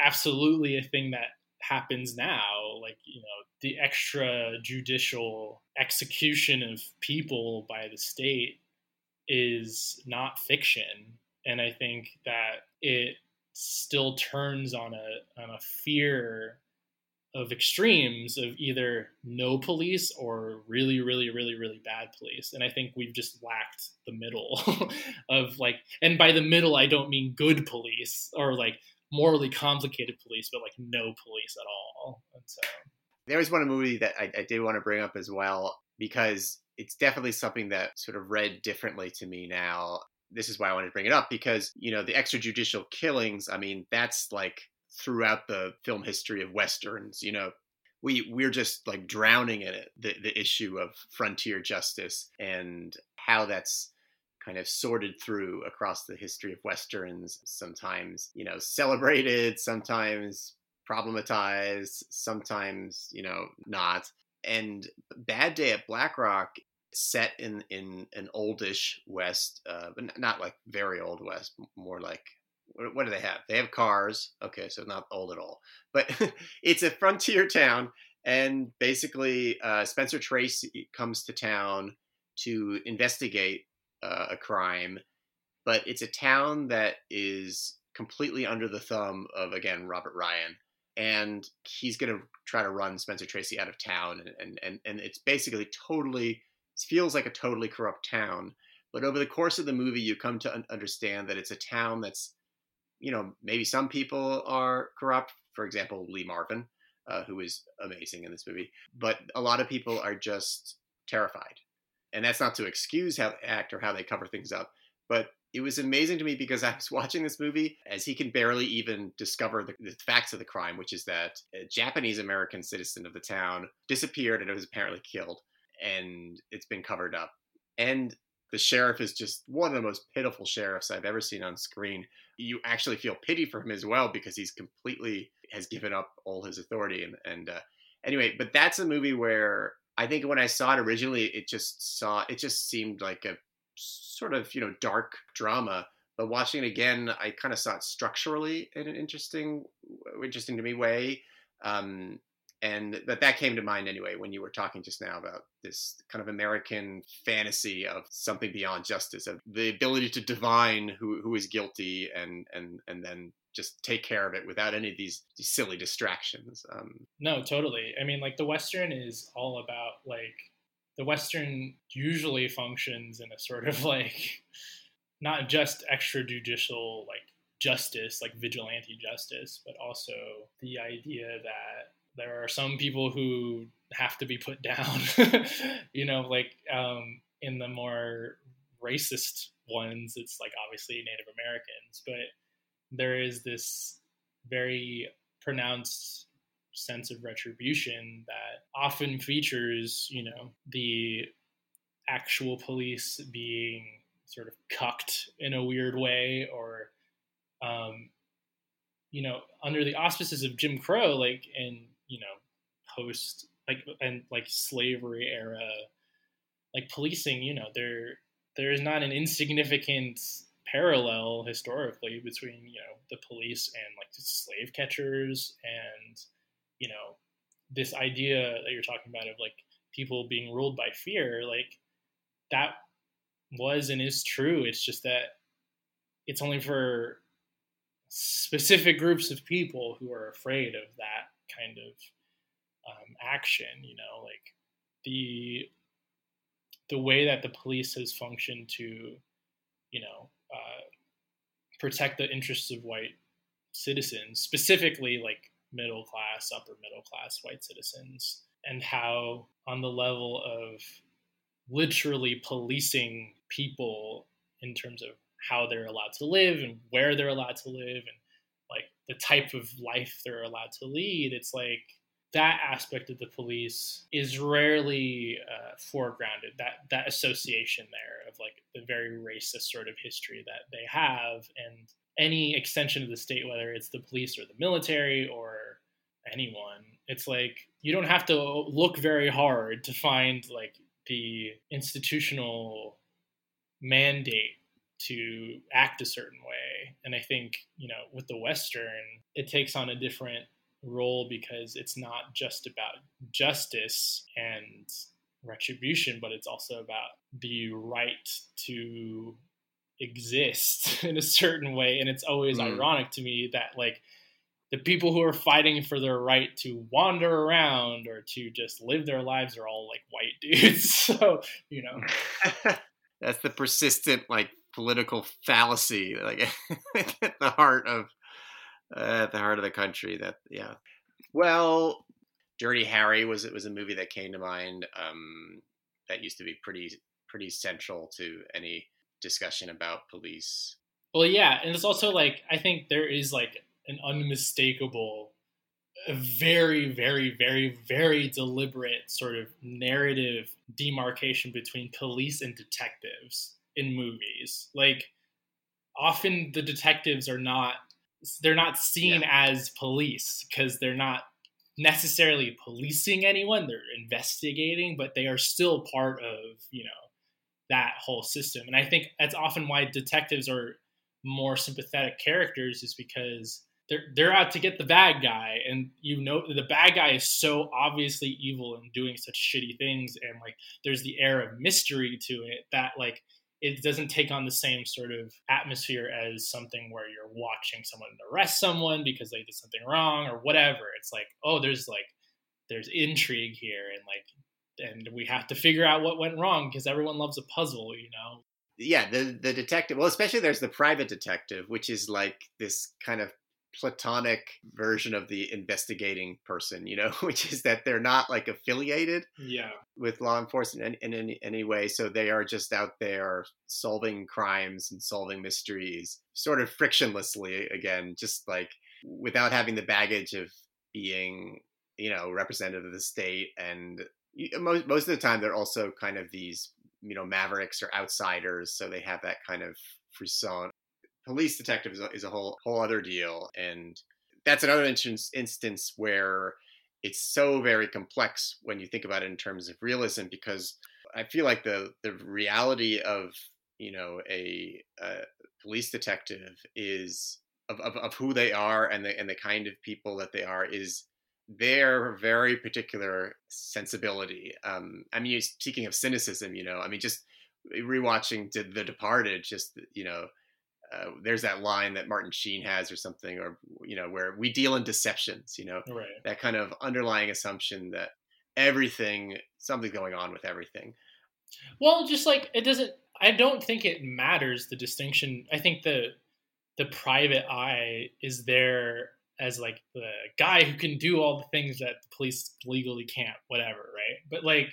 [SPEAKER 3] absolutely a thing that happens now, like, you know, the extrajudicial execution of people by the state is not fiction. And I think that it still turns on a on a fear of extremes of either no police or really really really really bad police and i think we've just lacked the middle of like and by the middle i don't mean good police or like morally complicated police but like no police at all and so
[SPEAKER 2] there was one movie that I, I did want to bring up as well because it's definitely something that sort of read differently to me now this is why I wanted to bring it up because you know the extrajudicial killings. I mean, that's like throughout the film history of westerns. You know, we we're just like drowning in it. The the issue of frontier justice and how that's kind of sorted through across the history of westerns. Sometimes you know celebrated, sometimes problematized, sometimes you know not. And Bad Day at Black Rock set in in an oldish west, uh, but not like very old west, more like what do they have? They have cars. Okay, so not old at all, but it's a frontier town, and basically uh, Spencer Tracy comes to town to investigate uh, a crime, but it's a town that is completely under the thumb of again Robert Ryan, and he's going to try to run Spencer Tracy out of town, and and and, and it's basically totally feels like a totally corrupt town. But over the course of the movie, you come to understand that it's a town that's, you know, maybe some people are corrupt. For example, Lee Marvin, uh, who is amazing in this movie, but a lot of people are just terrified. And that's not to excuse how they act or how they cover things up, but it was amazing to me because I was watching this movie as he can barely even discover the, the facts of the crime, which is that a Japanese American citizen of the town disappeared and was apparently killed and it's been covered up. And the sheriff is just one of the most pitiful sheriffs I've ever seen on screen. You actually feel pity for him as well because he's completely has given up all his authority. And, and uh, anyway, but that's a movie where I think when I saw it originally, it just saw it just seemed like a sort of you know dark drama. But watching it again, I kind of saw it structurally in an interesting, interesting to me way. Um, and that that came to mind anyway when you were talking just now about this kind of American fantasy of something beyond justice, of the ability to divine who who is guilty and and and then just take care of it without any of these, these silly distractions. Um,
[SPEAKER 3] no, totally. I mean, like the Western is all about like the Western usually functions in a sort of like not just extrajudicial like justice, like vigilante justice, but also the idea that there are some people who have to be put down you know like um, in the more racist ones it's like obviously native americans but there is this very pronounced sense of retribution that often features you know the actual police being sort of cucked in a weird way or um, you know under the auspices of jim crow like in you know post like and like slavery era like policing you know there there is not an insignificant parallel historically between you know the police and like slave catchers and you know this idea that you're talking about of like people being ruled by fear like that was and is true. It's just that it's only for specific groups of people who are afraid of that kind of um, action. You know, like the the way that the police has functioned to, you know, uh, protect the interests of white citizens, specifically like middle class, upper middle class white citizens, and how on the level of literally policing people in terms of how they're allowed to live and where they're allowed to live and the type of life they're allowed to lead it's like that aspect of the police is rarely uh, foregrounded that that association there of like the very racist sort of history that they have and any extension of the state whether it's the police or the military or anyone it's like you don't have to look very hard to find like the institutional mandate to act a certain way. And I think, you know, with the Western, it takes on a different role because it's not just about justice and retribution, but it's also about the right to exist in a certain way. And it's always mm. ironic to me that like the people who are fighting for their right to wander around or to just live their lives are all like white dudes. so, you know.
[SPEAKER 2] That's the persistent like political fallacy like at the heart of uh, at the heart of the country that yeah. Well, Dirty Harry was it was a movie that came to mind um, that used to be pretty pretty central to any discussion about police.
[SPEAKER 3] Well, yeah, and it's also like I think there is like an unmistakable, very, very, very, very deliberate sort of narrative demarcation between police and detectives in movies. Like often the detectives are not they're not seen yeah. as police because they're not necessarily policing anyone they're investigating but they are still part of you know that whole system and i think that's often why detectives are more sympathetic characters is because they're they're out to get the bad guy and you know the bad guy is so obviously evil and doing such shitty things and like there's the air of mystery to it that like it doesn't take on the same sort of atmosphere as something where you're watching someone arrest someone because they did something wrong or whatever. It's like, oh, there's like there's intrigue here and like and we have to figure out what went wrong because everyone loves a puzzle, you know.
[SPEAKER 2] Yeah, the the detective. Well, especially there's the private detective, which is like this kind of platonic version of the investigating person, you know, which is that they're not like affiliated
[SPEAKER 3] yeah.
[SPEAKER 2] with law enforcement in, in any, any way. So they are just out there solving crimes and solving mysteries sort of frictionlessly again, just like without having the baggage of being, you know, representative of the state. And most, most of the time, they're also kind of these, you know, mavericks or outsiders. So they have that kind of frisson police detective is a, is a whole whole other deal, and that's another instance instance where it's so very complex when you think about it in terms of realism because I feel like the the reality of you know a, a police detective is of, of, of who they are and the and the kind of people that they are is their very particular sensibility. Um, I mean, speaking of cynicism, you know, I mean, just rewatching The Departed, just you know, uh, there's that line that Martin Sheen has or something, or you know, where we deal in deceptions. You know,
[SPEAKER 3] right.
[SPEAKER 2] that kind of underlying assumption that everything, something's going on with everything.
[SPEAKER 3] Well, just like it doesn't. I don't think it matters the distinction. I think the the private eye is there as like the guy who can do all the things that the police legally can't, whatever, right? But like,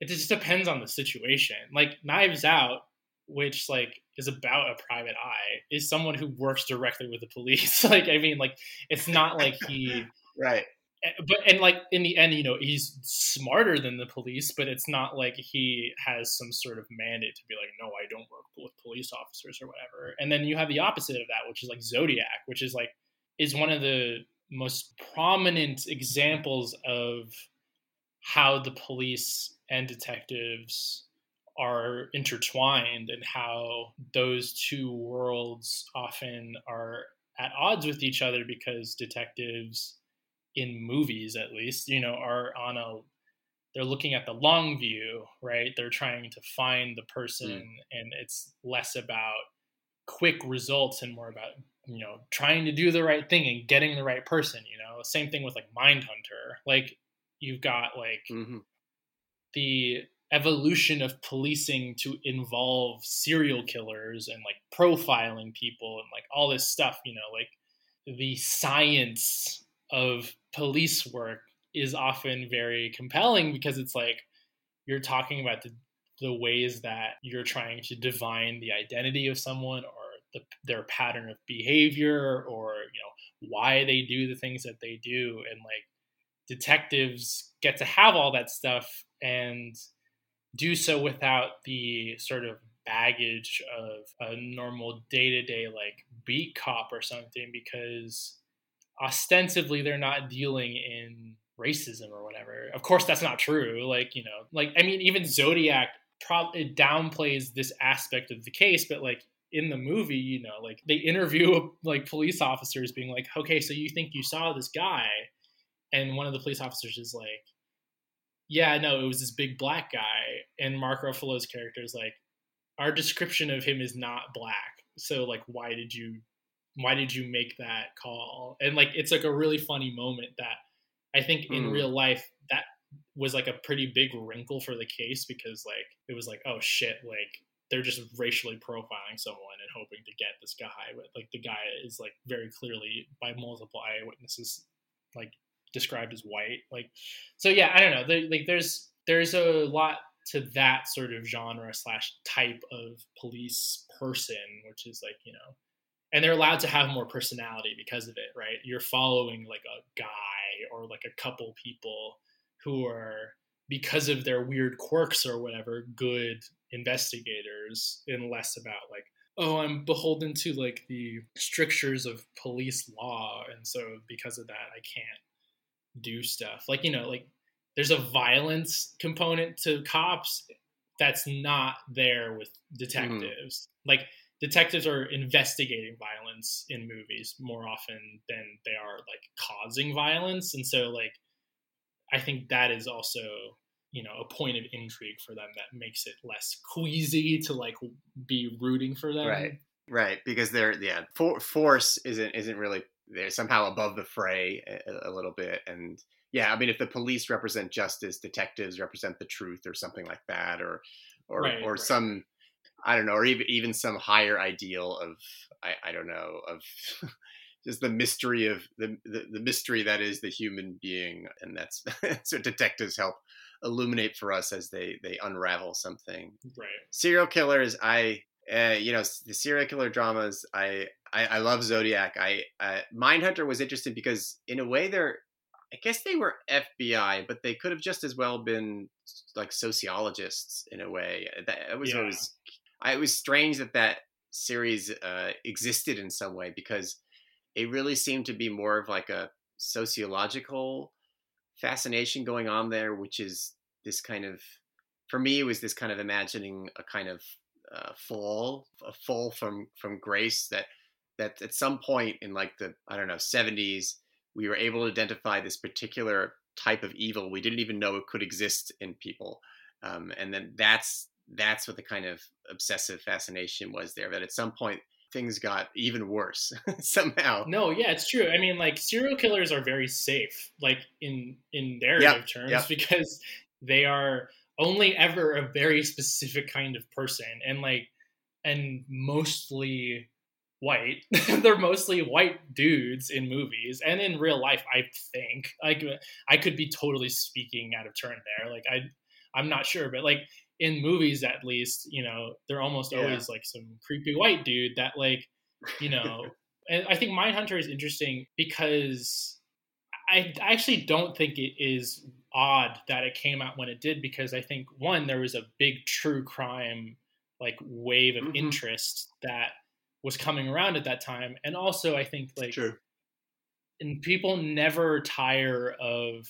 [SPEAKER 3] it just depends on the situation. Like Knives Out which like is about a private eye is someone who works directly with the police. Like i mean like it's not like he
[SPEAKER 2] right.
[SPEAKER 3] Eh, but and like in the end you know he's smarter than the police but it's not like he has some sort of mandate to be like no i don't work with police officers or whatever. And then you have the opposite of that which is like zodiac which is like is one of the most prominent examples of how the police and detectives are intertwined and how those two worlds often are at odds with each other because detectives in movies at least you know are on a they're looking at the long view right they're trying to find the person mm. and it's less about quick results and more about you know trying to do the right thing and getting the right person you know same thing with like mindhunter like you've got like mm-hmm. the evolution of policing to involve serial killers and like profiling people and like all this stuff you know like the science of police work is often very compelling because it's like you're talking about the, the ways that you're trying to divine the identity of someone or the, their pattern of behavior or you know why they do the things that they do. And like detectives get to have all that stuff and do so without the sort of baggage of a normal day to day like beat cop or something because ostensibly they're not dealing in racism or whatever. Of course, that's not true. Like, you know, like, I mean, even Zodiac probably downplays this aspect of the case, but like, in the movie, you know, like they interview like police officers being like, okay, so you think you saw this guy and one of the police officers is like, "Yeah, no, it was this big black guy," and Mark Ruffalo's character is like, "Our description of him is not black, so like, why did you, why did you make that call?" And like, it's like a really funny moment that I think in
[SPEAKER 2] Mm.
[SPEAKER 3] real life that was like a pretty big wrinkle for the case because like it was like, oh shit, like they're just racially profiling someone and hoping to get this guy but like the guy is like very clearly by multiple eyewitnesses like described as white. Like so yeah i don't know. There, like there's there's a lot to that sort of genre slash type of police person which is like you know and they're allowed to have more personality because of it right? You're following like a guy or like a couple people who are because of their weird quirks or whatever good investigators and less about like oh i'm beholden to like the strictures of police law. And so because of that i can't do stuff. Like you know like there's a violence component to cops that's not there with mm-hmm. detectives. Like detectives are investigating violence in movies more often than they are like causing violence. And so like i think that is also you know a point of intrigue for them that makes it less queasy to like be rooting for them.
[SPEAKER 2] Right. Right, because they're yeah, for, force isn't isn't really they're somehow above the fray a, a little bit, and yeah, I mean, if the police represent justice, detectives represent the truth, or something like that, or or
[SPEAKER 3] Right,
[SPEAKER 2] or
[SPEAKER 3] right.
[SPEAKER 2] some I don't know, or even even some higher ideal of I, I don't know of just the mystery of the, the the mystery that is the human being, and that's so detectives help illuminate for us as they they unravel something
[SPEAKER 3] right
[SPEAKER 2] serial killers i uh, you know the serial killer dramas i i, I love zodiac i uh, mindhunter was interesting because in a way they're i guess they were fbi but they could have just as well been like sociologists in a way that it was
[SPEAKER 3] Yeah.
[SPEAKER 2] always I, it was strange that that series uh, existed in some way because it really seemed to be more of like a sociological fascination going on there, which is this kind of, for me, it was this kind of imagining a kind of uh, fall, a fall from from grace that that at some point in like the I don't know seventies, we were able to identify this particular type of evil we didn't even know it could exist in people, um, and then that's that's what the kind of obsessive fascination was there. That at some point things got even worse somehow.
[SPEAKER 3] No, yeah, it's true. I mean, like serial killers are very safe, like in in narrative terms,
[SPEAKER 2] yep.
[SPEAKER 3] because they are only ever a very specific kind of person, and like, and mostly white. They're mostly white dudes in movies and in real life. I think like I could be totally speaking out of turn there. Like I, I'm not sure, but like in movies at least, you know, they're almost
[SPEAKER 2] Yeah.
[SPEAKER 3] always like some creepy white dude that like, you know, and I think Mindhunter is interesting because I I actually don't think it is odd that it came out when it did because I think one there was a big true crime like wave of
[SPEAKER 2] Mhm.
[SPEAKER 3] interest that was coming around at that time and also I think like
[SPEAKER 2] True.
[SPEAKER 3] and people never tire of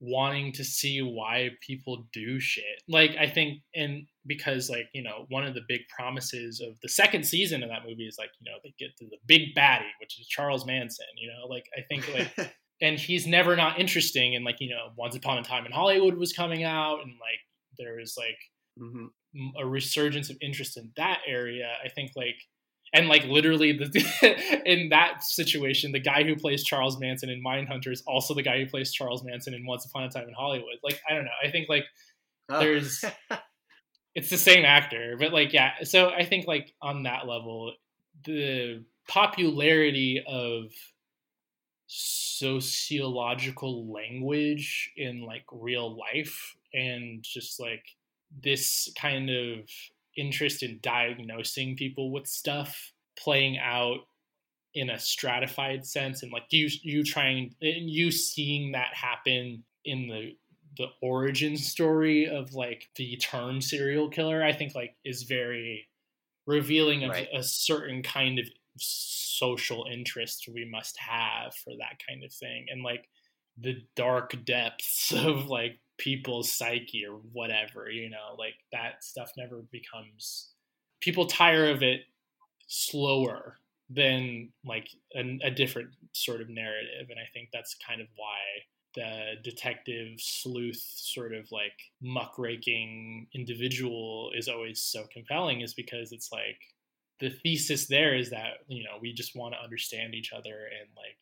[SPEAKER 3] wanting to see why people do shit. Like I think and because like, you know, one of the big promises of the second season of that movie is like, you know, they get to the big baddie, which is Charles Manson, you know, like I think like and he's never not interesting and like, you know, Once Upon a Time in Hollywood was coming out and like there was like
[SPEAKER 2] hmm
[SPEAKER 3] m- a resurgence of interest in that area. I think like and like literally the in that situation, the guy who plays Charles Manson in Mindhunter is also the guy who plays Charles Manson in Once Upon a Time in Hollywood. Like I don't know. I think like
[SPEAKER 2] Oh.
[SPEAKER 3] There's- it's the same actor, but like yeah. So I think like on that level, the popularity of sociological language in like real life and just like this kind of interest in diagnosing people with stuff playing out in a stratified sense and like you you trying and you seeing that happen in the the origin story of like the term serial killer i think like is very revealing of
[SPEAKER 2] Right.
[SPEAKER 3] a certain kind of social interest we must have for that kind of thing and like the dark depths of like people's psyche or whatever you know like that stuff never becomes people tire of it slower than like a, a different sort of narrative. And I think that's kind of why the detective sleuth sort of like muckraking individual is always so compelling is because it's like the thesis there is that you know we just want to understand each other and like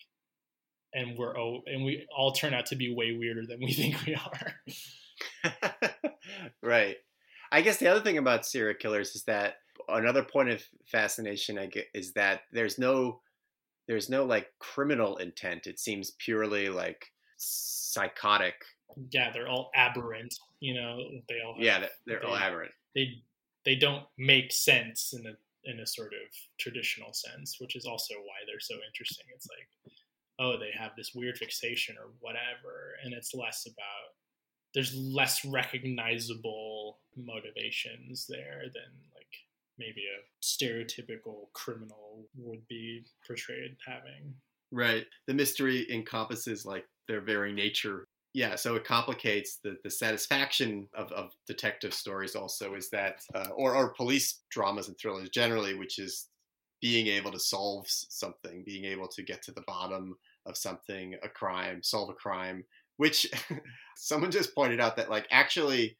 [SPEAKER 3] and we're oh and we all turn out to be way weirder than we think we are.
[SPEAKER 2] Right. I guess the other thing about serial killers is that another point of fascination i get is that there's no there's no like criminal intent. It seems purely like psychotic.
[SPEAKER 3] Yeah they're all aberrant you know they all have,
[SPEAKER 2] yeah they're they, all aberrant.
[SPEAKER 3] they they don't make sense in a in a sort of traditional sense which is also why they're so interesting. It's like oh they have this weird fixation or whatever and it's less about there's less recognizable motivations there than like maybe a stereotypical criminal would be portrayed having.
[SPEAKER 2] Right. The mystery encompasses like their very nature yeah so it complicates the, the satisfaction of, of detective stories also is that uh, or, or police dramas and thrillers generally which is being able to solve something being able to get to the bottom of something a crime solve a crime which someone just pointed out that like actually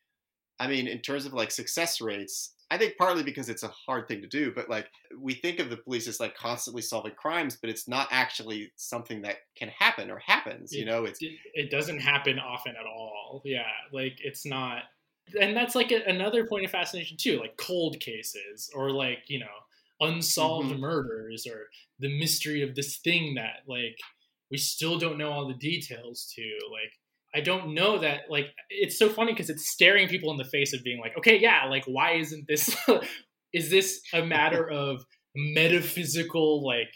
[SPEAKER 2] i mean in terms of like success rates I think partly because it's a hard thing to do, but like we think of the police as like constantly solving crimes, but it's not actually something that can happen or happens.
[SPEAKER 3] It,
[SPEAKER 2] you know, it's
[SPEAKER 3] it doesn't happen often at all. Yeah, like it's not, and that's like a, another point of fascination too, like cold cases or like you know unsolved mm-hmm. murders or the mystery of this thing that like we still don't know all the details to like I don't know that like it's so funny because it's staring people in the face of being like, okay, yeah, like why isn't this is this a matter of metaphysical like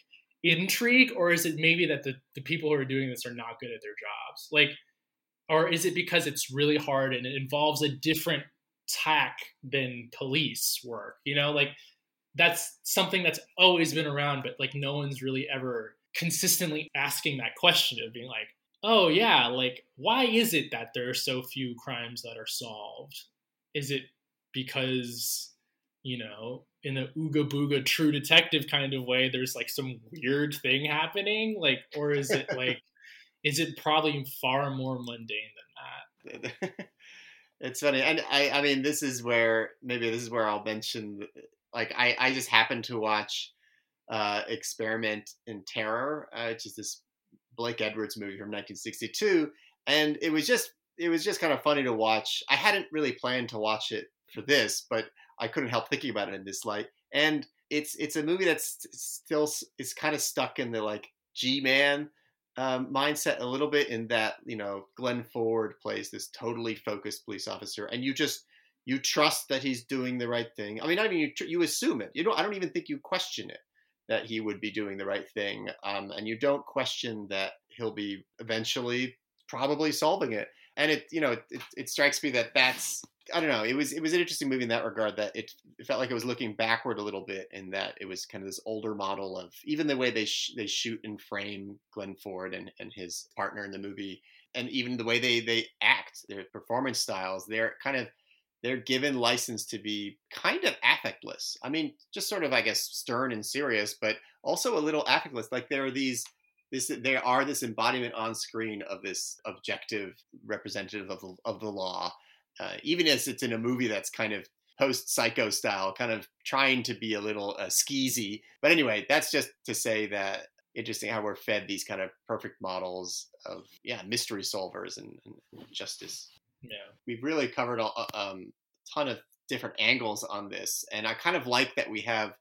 [SPEAKER 3] intrigue or is it maybe that the, the people who are doing this are not good at their jobs? Like or is it because it's really hard and it involves a different tack than police work? You know, like that's something that's always been around, but like no one's really ever consistently asking that question of being like, oh yeah, like why is it that there are so few crimes that are solved? Is it because you know, in the ooga booga true detective kind of way, there's like some weird thing happening, like, or is it like, is it probably far more mundane than
[SPEAKER 2] that? it's funny, and I, I mean, this is where maybe this is where I'll mention, like, I, I just happened to watch uh, Experiment in Terror, uh, which is this Blake Edwards movie from 1962, and it was just it was just kind of funny to watch. I hadn't really planned to watch it for this, but I couldn't help thinking about it in this light. And it's it's a movie that's still is kind of stuck in the like G man um, mindset a little bit in that you know Glenn Ford plays this totally focused police officer, and you just you trust that he's doing the right thing. I mean, I mean, you you assume it. You don't. I don't even think you question it that he would be doing the right thing. Um, and you don't question that he'll be eventually probably solving it. And it, you know, it, it, it, strikes me that that's, I don't know, it was, it was an interesting movie in that regard that it, it, felt like it was looking backward a little bit in that it was kind of this older model of even the way they, sh- they shoot and frame Glenn Ford and, and his partner in the movie. And even the way they, they act, their performance styles, they're kind of they're given license to be kind of affectless. I mean, just sort of, I guess, stern and serious, but also a little affectless. Like there are these, this, there are this embodiment on screen of this objective representative of the, of the law, uh, even as it's in a movie that's kind of post psycho style, kind of trying to be a little uh, skeezy. But anyway, that's just to say that interesting how we're fed these kind of perfect models of yeah mystery solvers and, and justice
[SPEAKER 3] yeah,
[SPEAKER 2] we've really covered a, um, ton of different angles on this, and I kind of like that we have.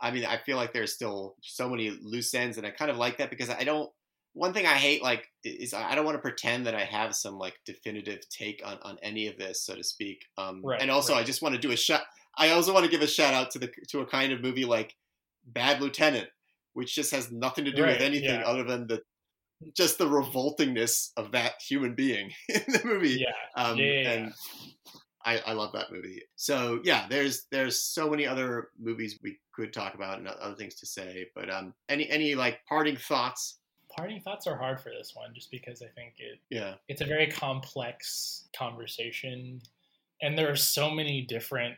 [SPEAKER 2] I mean, I feel like there's still so many loose ends, and I kind of like that because I don't. One thing I hate, like, is I don't want to pretend that I have some like definitive take on on any of this, so to speak. Um, right, and also, right. I just want to do a shout. I also want to give a shout out to the to a kind of movie like Bad Lieutenant, which just has nothing to do right, with anything yeah. other than the just the revoltingness of that human being in the movie.
[SPEAKER 3] Yeah.
[SPEAKER 2] Um,
[SPEAKER 3] yeah,
[SPEAKER 2] and I, I love that movie. So yeah, there's there's so many other movies we could talk about and other things to say. But um, any any like parting thoughts?
[SPEAKER 3] Parting thoughts are hard for this one, just because I think it
[SPEAKER 2] yeah
[SPEAKER 3] it's a very complex conversation, and there are so many different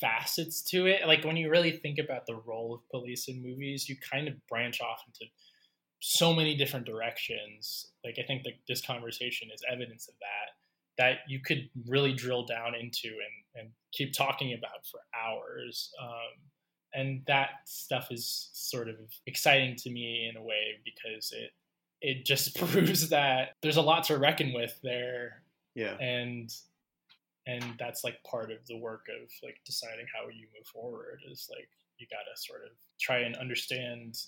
[SPEAKER 3] facets to it. Like when you really think about the role of police in movies, you kind of branch off into so many different directions. Like I think that this conversation is evidence of that that you could really drill down into and, and keep talking about for hours. Um, and that stuff is sort of exciting to me in a way because it it just proves that there's a lot to reckon with there.
[SPEAKER 2] Yeah.
[SPEAKER 3] And and that's like part of the work of like deciding how you move forward is like you got to sort of try and understand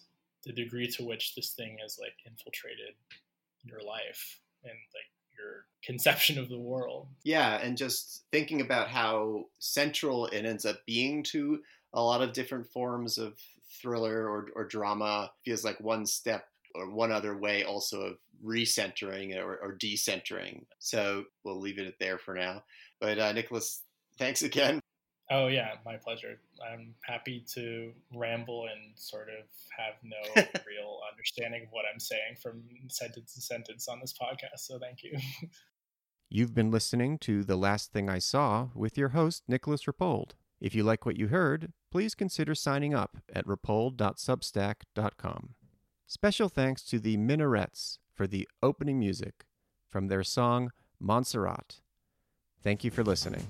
[SPEAKER 3] the degree to which this thing has like infiltrated your life and like your conception of the world.
[SPEAKER 2] Yeah, and just thinking about how central it ends up being to a lot of different forms of thriller or, or drama feels like one step or one other way also of recentering or, or decentering. So we'll leave it there for now. But uh, Nicholas, thanks again.
[SPEAKER 3] Oh yeah, my pleasure. I'm happy to ramble and sort of have no real understanding of what I'm saying from sentence to sentence on this podcast. So thank you.
[SPEAKER 1] You've been listening to The Last Thing I Saw with your host, Nicolas Rapold. If you like what you heard, please consider signing up at rapold.substack.com. Special thanks to the Minarets for the opening music from their song Monserrate. Thank you for listening.